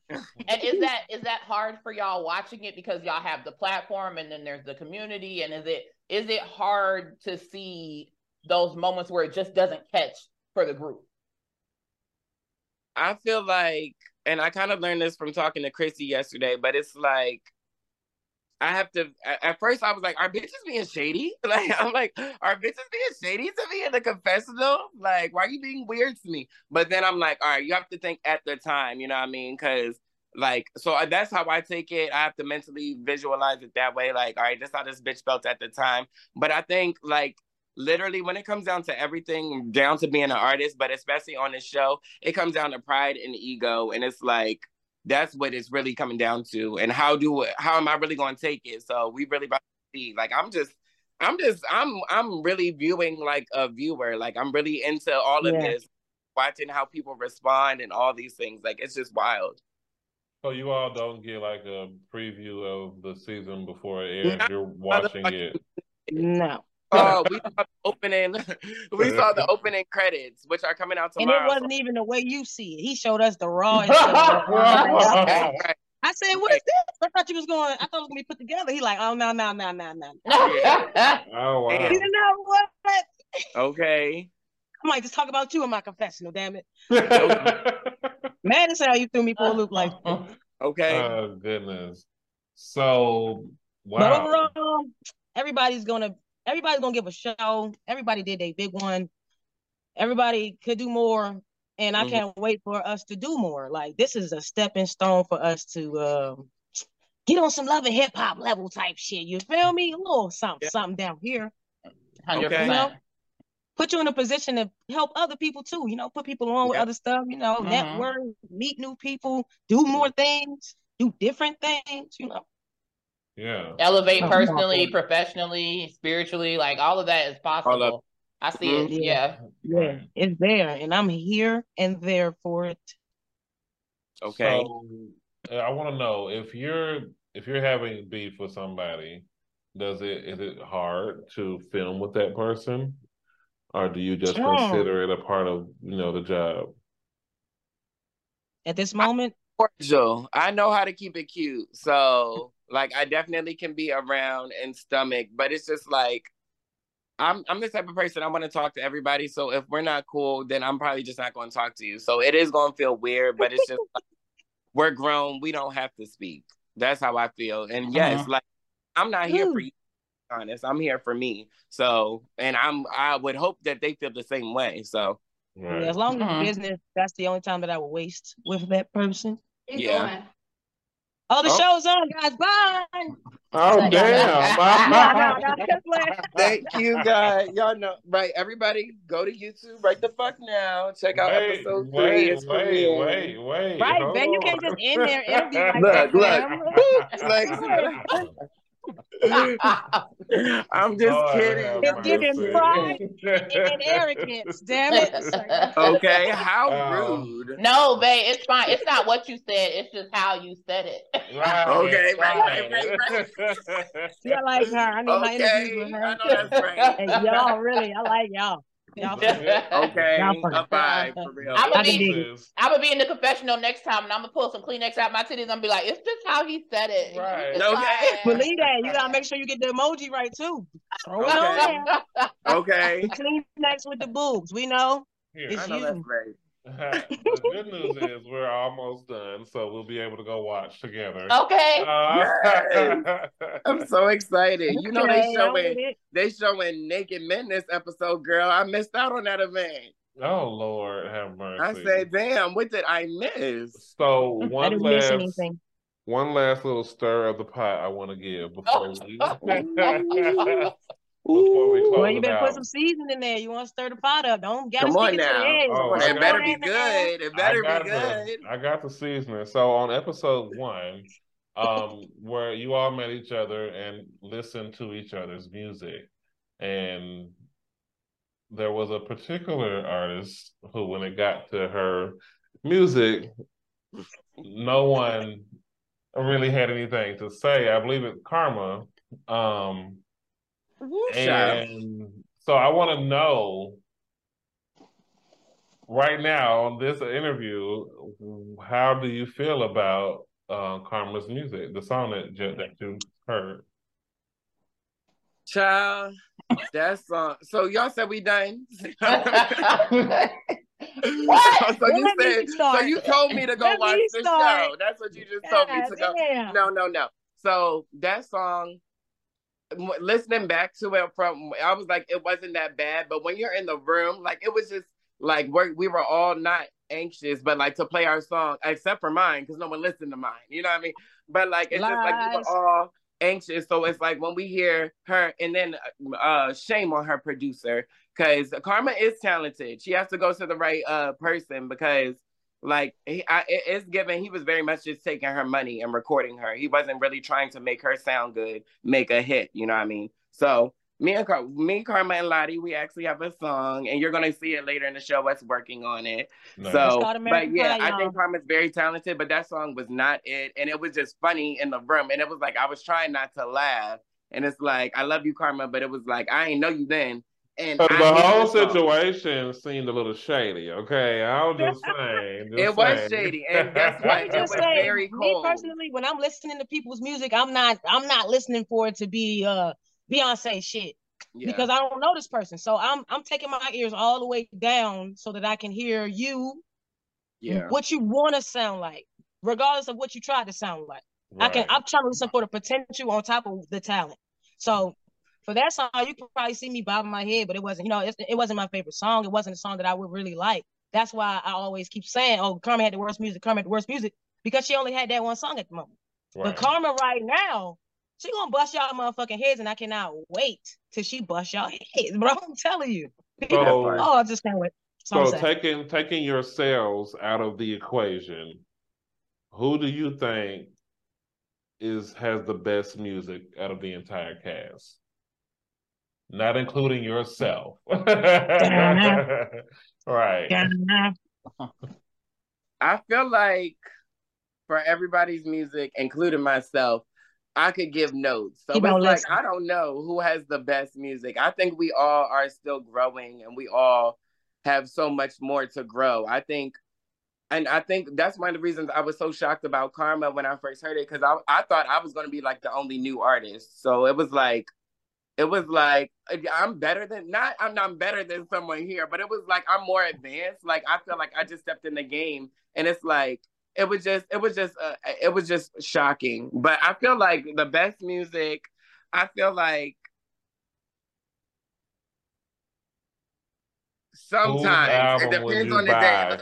and is that is that hard for y'all watching it because y'all have the platform and then there's the community and is it is it hard to see those moments where it just doesn't catch for the group? I feel like, and I kind of learned this from talking to Chrissy yesterday, but it's like I have to. At first, I was like, "Are bitches being shady?" Like, I'm like, "Are bitches being shady to me in the confessional? Like, why are you being weird to me?" But then I'm like, "All right, you have to think at the time." You know what I mean? Because like, so uh, that's how I take it. I have to mentally visualize it that way. Like, all right, that's how this bitch felt at the time. But I think like literally when it comes down to everything, down to being an artist, but especially on this show, it comes down to pride and ego, and it's like that's what it's really coming down to. And how do how am I really going to take it? So we really about to see. Like I'm just. I'm just I'm I'm really viewing like a viewer. Like I'm really into all of Yeah. this, watching how people respond and all these things. Like it's just wild. So you all don't get like a preview of the season before it airs. You're watching it. No. Oh, we saw the opening. we saw the opening credits, which are coming out tomorrow. And it wasn't even the way you see it. He showed us the raw. and shit. Right. I said, "What is this?" I thought you was going. I thought it was gonna be put together. He like, "Oh no, no, no, no, no." Oh wow. You know what? Okay. I might just talk about you in my confessional. Damn it, man! This how you threw me for a loop. Like, Okay. oh goodness. So wow. but overall, everybody's gonna everybody's gonna give a show. Everybody did a big one. Everybody could do more, and I Mhm. can't wait for us to do more. Like this is a stepping stone for us to um, get on some love and hip hop level type shit. You feel me? A little something, Yeah. something down here. Hundred Okay. percent. Put you in a position to help other people too. You know, put people on with other stuff. You know, Mhm. network, meet new people, do more things, do different things. You know. Yeah. Elevate Oh, personally, professionally, spiritually, like all of that is possible. I see it. Mhm. Yeah. Yeah, it's there, and I'm here and there for it. Okay. So I want to know if you're if you're having beef with somebody, does it is it hard to film with that person, or do you just Sure. consider it a part of you know the job? At this moment, cordial. I know how to keep it cute. So like I definitely can be around and stomach, but it's just like I'm I'm the type of person I want to talk to everybody. So if we're not cool, then I'm probably just not going to talk to you. So it is going to feel weird, but it's just like, we're grown. We don't have to speak. That's how I feel. And yes, Uh-huh. like I'm not here for you. to be Honest, I'm here for me. So, and I'm I would hope that they feel the same way. So, Right. yeah, as long as it's business, that's the only time that I would waste with that person. yeah. Oh, the Oh. show's on, guys. Bye. Oh No, damn! no, no, just playing. Thank you, guys. Y'all know, right? Everybody, go to YouTube right the fuck now. Check out Wait, episode three. wait, It's wait, premiering. wait, wait. Right, hold man. You can't just end their interview like Look, that, look. fam. Like, I'm just Lord kidding. It's giving pride and arrogance. Damn it. Okay, how Oh. rude. no, babe, it's fine. It's not what you said. It's just how you said it. Right, Okay, right, right, right. Yeah, I like her. I need my interviews Okay, with I her. know that's right. Hey, y'all, really, I like y'all. Y'all Okay, Y'all funny. a for real. I'm gonna be, dig it. I'm gonna be in the confessional next time, and I'm gonna pull some Kleenex out my titties. and I'm be like, it's just how he said it. Right. Okay. fine. Believe that. You gotta make sure you get the emoji right too. Okay. on. Okay, Clean next with the boobs. We know. Here, It's I know you. that's right. the good news is we're almost done, so we'll be able to go watch together. okay. Uh, I'm so excited. You know they Okay, I'm showing they showing Naked Men this episode, girl. I missed out on that event. oh Lord, have mercy. I said, damn, what did I miss? so I one didn't miss last anything. one last little stir of the pot I want to give before we Oh. before we close Well, you better out. put some season in there. You want to stir the pot up. Don't gotta Come on it to the now. edge. Oh, it better be good. It better got be the good. I got the seasoning. So on episode one, um, where you all met each other and listened to each other's music, and there was a particular artist who, when it got to her music, no one really had anything to say. I believe it's Karma. Um, Woo, child. And so I want to know right now on this interview, how do you feel about uh, Karma's music, the song that you, that you heard? Child, that song. So y'all said we done. What? so you said. So you told me to go Let watch me the show. That's what you just told me God to go. damn. No, no, no. So that song, m- listening back to it from, I was like, it wasn't that bad. But when you're in the room, like it was just like we're, we were all not anxious, but like to play our song, except for mine, because no one listened to mine. You know what I mean? But like it's just like we Lies. were all anxious. So it's like when we hear her, and then uh, shame on her producer because Karma is talented. She has to go to the right uh person because like he, I, it's given he was very much just taking her money and recording her. He wasn't really trying to make her sound good, make a hit. You know what I mean? So me and Car- me, Karma, and Lodi, we actually have a song, and you're gonna see it later in the show. Us working on it. Nice. So, but yeah, Pie, I think Karma's very talented, but that song was not it, and it was just funny in the room, and it was like I was trying not to laugh, and it's like I love you, Karma, but it was like I ain't know you then. And the whole situation seemed a little shady. Okay, I was just saying. Just it was shady, and that's why it was say, very cold. Me personally, when I'm listening to people's music, I'm not. I'm not listening for it to be uh Beyonce shit. Yeah. Because I don't know this person. So I'm I'm taking my ears all the way down so that I can hear you yeah what you want to sound like, regardless of what you try to sound like. Right. I can I'm trying to listen for the potential on top of the talent. So for that song, you could probably see me bobbing my head, but it wasn't, you know, it, it wasn't my favorite song. It wasn't a song that I would really like. That's why I always keep saying, oh, Karma had the worst music, Karma had the worst music, because she only had that one song at the moment. Right. But Karma right now, she gonna bust y'all motherfucking heads, and I cannot wait till she bust y'all heads, bro. I'm telling you. So, oh, I just can't wait. So, so taking taking your sales out of the equation, who do you think is has the best music out of the entire cast? Not including yourself. right. I feel like for everybody's music, including myself, I could give notes. So it's like I don't know who has the best music. I think we all are still growing and we all have so much more to grow. I think and I think that's one of the reasons I was so shocked about Karma when I first heard it because I, I thought I was going to be like the only new artist. So it was like, it was like I'm better than not I'm not better than someone here, but it was like I'm more advanced. Like I feel like I just stepped in the game, and it's like it was just it was just uh, it was just shocking. But I feel like the best music. I feel like sometimes it depends on the day.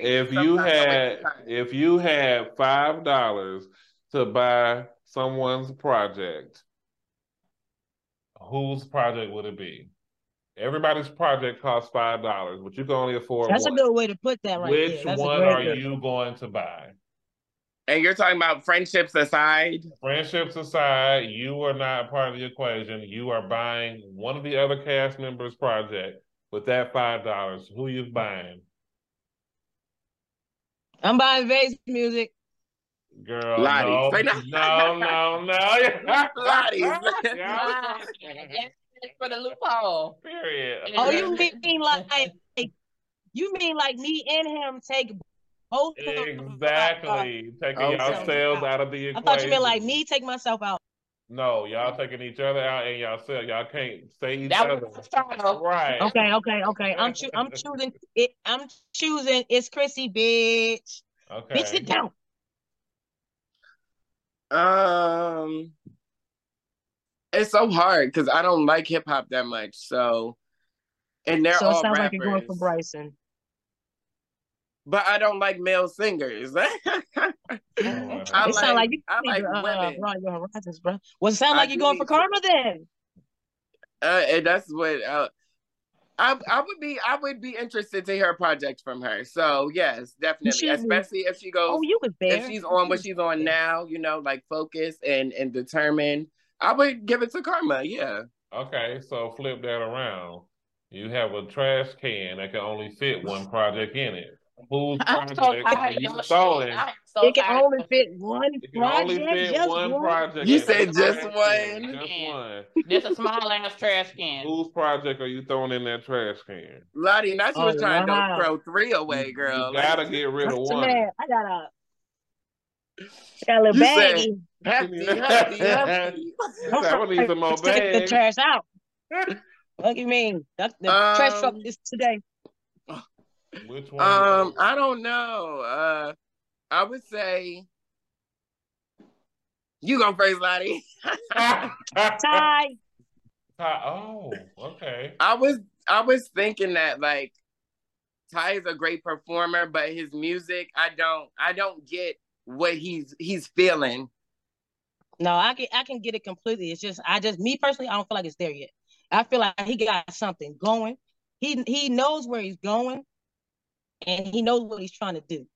If you had if you had five dollars to buy someone's project, whose project would it be? Everybody's project costs five dollars, but you can only afford. That's one. a good way to put that. Right Which one are you going to buy? And you're talking about friendships aside. Friendships aside, you are not part of the equation. You are buying one of the other cast members' project with that five dollars. Who you buying? I'm buying Vae's music. Girl, Lodi. no, no, no, no, Lodi. for the loophole. Period. Oh, you mean like you mean like me and him take both exactly taking oh, yourselves out of the equation. I thought you meant like me take myself out. No, y'all taking each other out and y'all self. Y'all can't say each that other. Right. Okay, okay, okay. I'm cho- I'm choosing it. I'm choosing it's Chrissy, bitch. Okay. Bitch, sit down. Um, it's so hard because I don't like hip hop that much. So, and they're so all it sounds rappers. like you're going for Bryson. But I don't like male singers. I it like, sounds like you I like uh, women. Uh, your horizons, bro. Well, it sound like I you're going for Karma then. Uh, and that's what uh, I I would be I would be interested to hear a project from her. So yes, definitely, especially if she goes. Oh, you was there. If she's on what she's on now, you know, like focus and and determined. I would give it to Karma. Yeah. Okay, so flip that around. You have a trash can that can only fit one project in it. Whose project so are you throwing? So it can only fit one it can project. Only fit just one, one project. You said just one. Just one. Just a small ass trash can. Whose project are you throwing in that trash can? Lodi, now she was oh, trying wow. to throw three away, girl. You gotta get rid of one. Man, I got a, got a little baggy. Hefty, hefty, hefty. I need some more bags. Take the trash out. what do you mean? The, the um, trash truck is today. Which one? Um, I don't know. Uh, I would say you go first, Lodi. Ty. Oh, okay. I was I was thinking that like Ty is a great performer, but his music, I don't I don't get what he's he's feeling. No, I can I can get it completely. It's just I just me personally, I don't feel like it's there yet. I feel like he got something going. He he knows where he's going, and he knows what he's trying to do.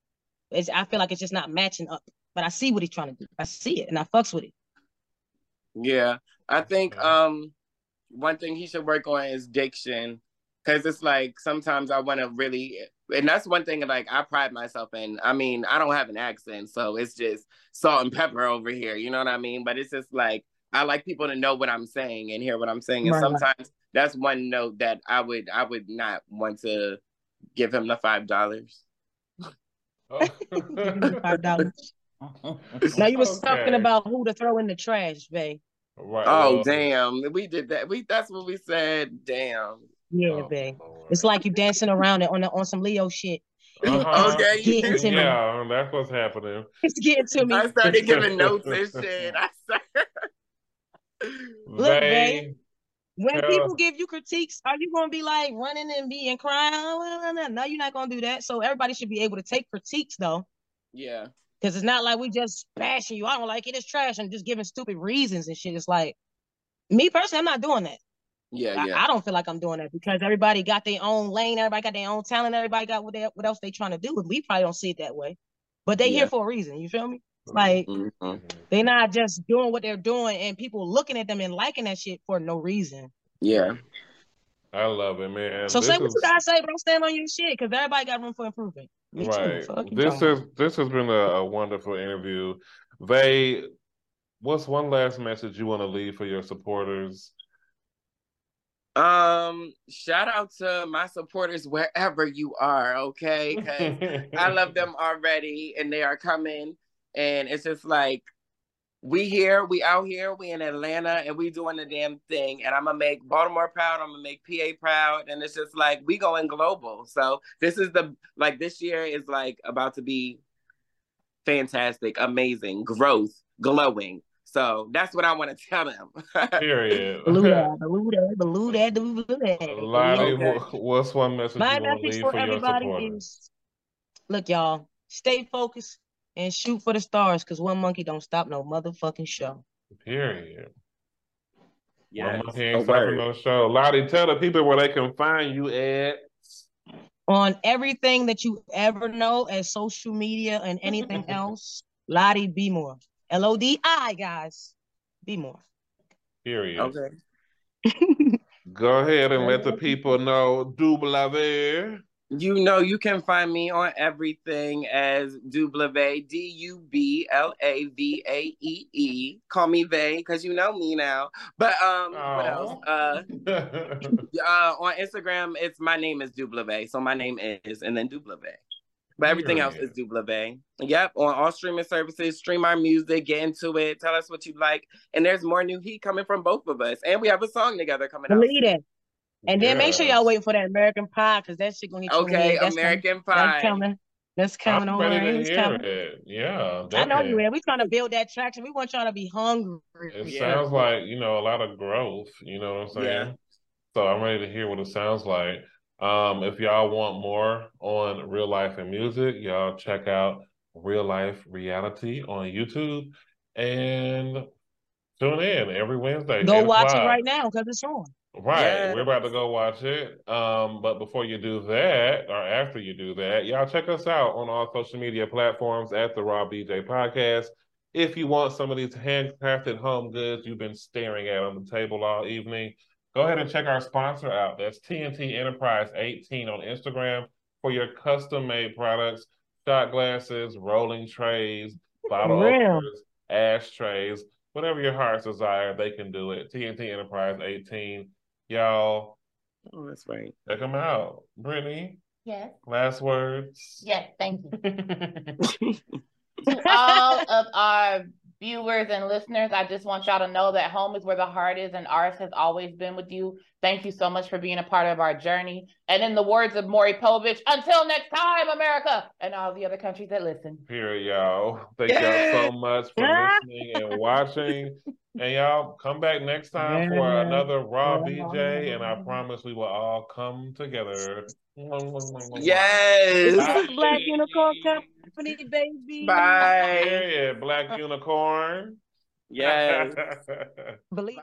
It's, I feel like it's just not matching up. But I see what he's trying to do. I see it, and I fucks with it. Yeah, I think um one thing he should work on is diction, because it's like sometimes I want to really, and that's one thing like I pride myself in. I mean, I don't have an accent, so it's just salt and pepper over here. You know what I mean? But it's just like I like people to know what I'm saying and hear what I'm saying, and Right. sometimes that's one note that I would I would not want to give him the five dollars. Five dollars. Now you was talking about who to throw in the trash, babe. Right. Oh well, damn, we did that. We that's what we said. Damn. Yeah, oh, babe. Lord. It's like you dancing around it on the, on some Leo shit. Uh-huh. Okay. Getting to me. Yeah, that's what's happening. It's getting to me. I started giving notes and shit. I started. Look, they, babe. When people give you critiques, are you gonna be like running and being crying? Oh, no, no, you're not gonna do that. So everybody should be able to take critiques though, yeah. because it's not like we just bashing you. I don't like it. It's trash and just giving stupid reasons and shit. It's like me personally, I'm not doing that. Yeah. I, Yeah. I don't feel like I'm doing that because everybody got their own lane. Everybody got their own talent. Everybody got what they, what else they trying to do. And we probably don't see it that way, but they Yeah. here for a reason. You feel me? It's like Mhm. they not just doing what they're doing and people looking at them and liking that shit for no reason. Yeah. I love it, man. So This say what is- you gotta say, bro. Stand on your shit, because everybody got room for improvement. Me. Right. Fuck you This is this has been a, a wonderful interview. They what's one last message you want to leave for your supporters? Um, shout out to my supporters wherever you are, okay? 'Cause I love them already and they are coming. And it's just like we here, we out here, we in Atlanta and we doing the damn thing. And I'm gonna make Baltimore proud, I'm gonna make PA proud. And it's just like we going global. So this is the like this year is like about to be fantastic, amazing, growth, glowing. So that's what I want to tell them. Period. Blue that, blue that, blue that, blue that. Lodi, Okay. what's one message My you want to message leave for for your everybody supporters? is look, y'all, stay focused and shoot for the stars, because one monkey don't stop no motherfucking show. Period. Yeah. One monkey a ain't stopping no show. Lodi, tell the people where they can find you at. On everything that you ever know as social media and anything else, Lodi Be More. L O D I, guys. Be more. Period. Okay. Go ahead and let the people know. Double You know, you can find me on everything as Dublave, D U B L A V A E E. Call me Vae, because you know me now. But um, what else? Uh, uh, on Instagram, it's my name is Dublave. So my name is, and then Dublave. But everything else is Dublave. Yep, on all streaming services, stream our music, get into it, tell us what you like. And there's more new heat coming from both of us. And we have a song together coming out. Believe that. And then make sure y'all waiting for that American Pie, because that shit gonna hit you in Okay. That's American coming. Pie. That's coming. That's coming I'm on. ready to hear coming. it. Yeah, I know you definitely. are. We trying to build that traction. We want y'all to be hungry. It Yeah. sounds like you know a lot of growth. You know what I'm saying? Yeah. So I'm ready to hear what it sounds like. Um, if y'all want more on real life and music, y'all check out Real Life Reality on YouTube and tune in every Wednesday. Go watch it right now because it's on. Right, Yes. we're about to go watch it. Um, but before you do that, or after you do that, y'all check us out on all social media platforms at the Raw BJ Podcast. If you want some of these handcrafted home goods you've been staring at on the table all evening, go ahead and check our sponsor out. That's TNT Enterprise 18 on Instagram for your custom made products, shot glasses, rolling trays, bottle Real. openers, ashtrays, whatever your heart's desire, they can do it. TNT Enterprise 18. Y'all, Oh, that's right. check them out. Brittany, Yes. last words. Yes, thank you. to all of our viewers and listeners, I just want y'all to know that home is where the heart is, and ours has always been with you. Thank you so much for being a part of our journey. And in the words of Maury Povich, until next time, America, and all the other countries that listen. Period, y'all. Thank y'all so much for listening and watching. And y'all come back next time for another Raw BJ, and I promise we will all come together. Yes. Bye. Black Unicorn Company, baby. Bye. Period. Black Unicorn. Yes. Believe.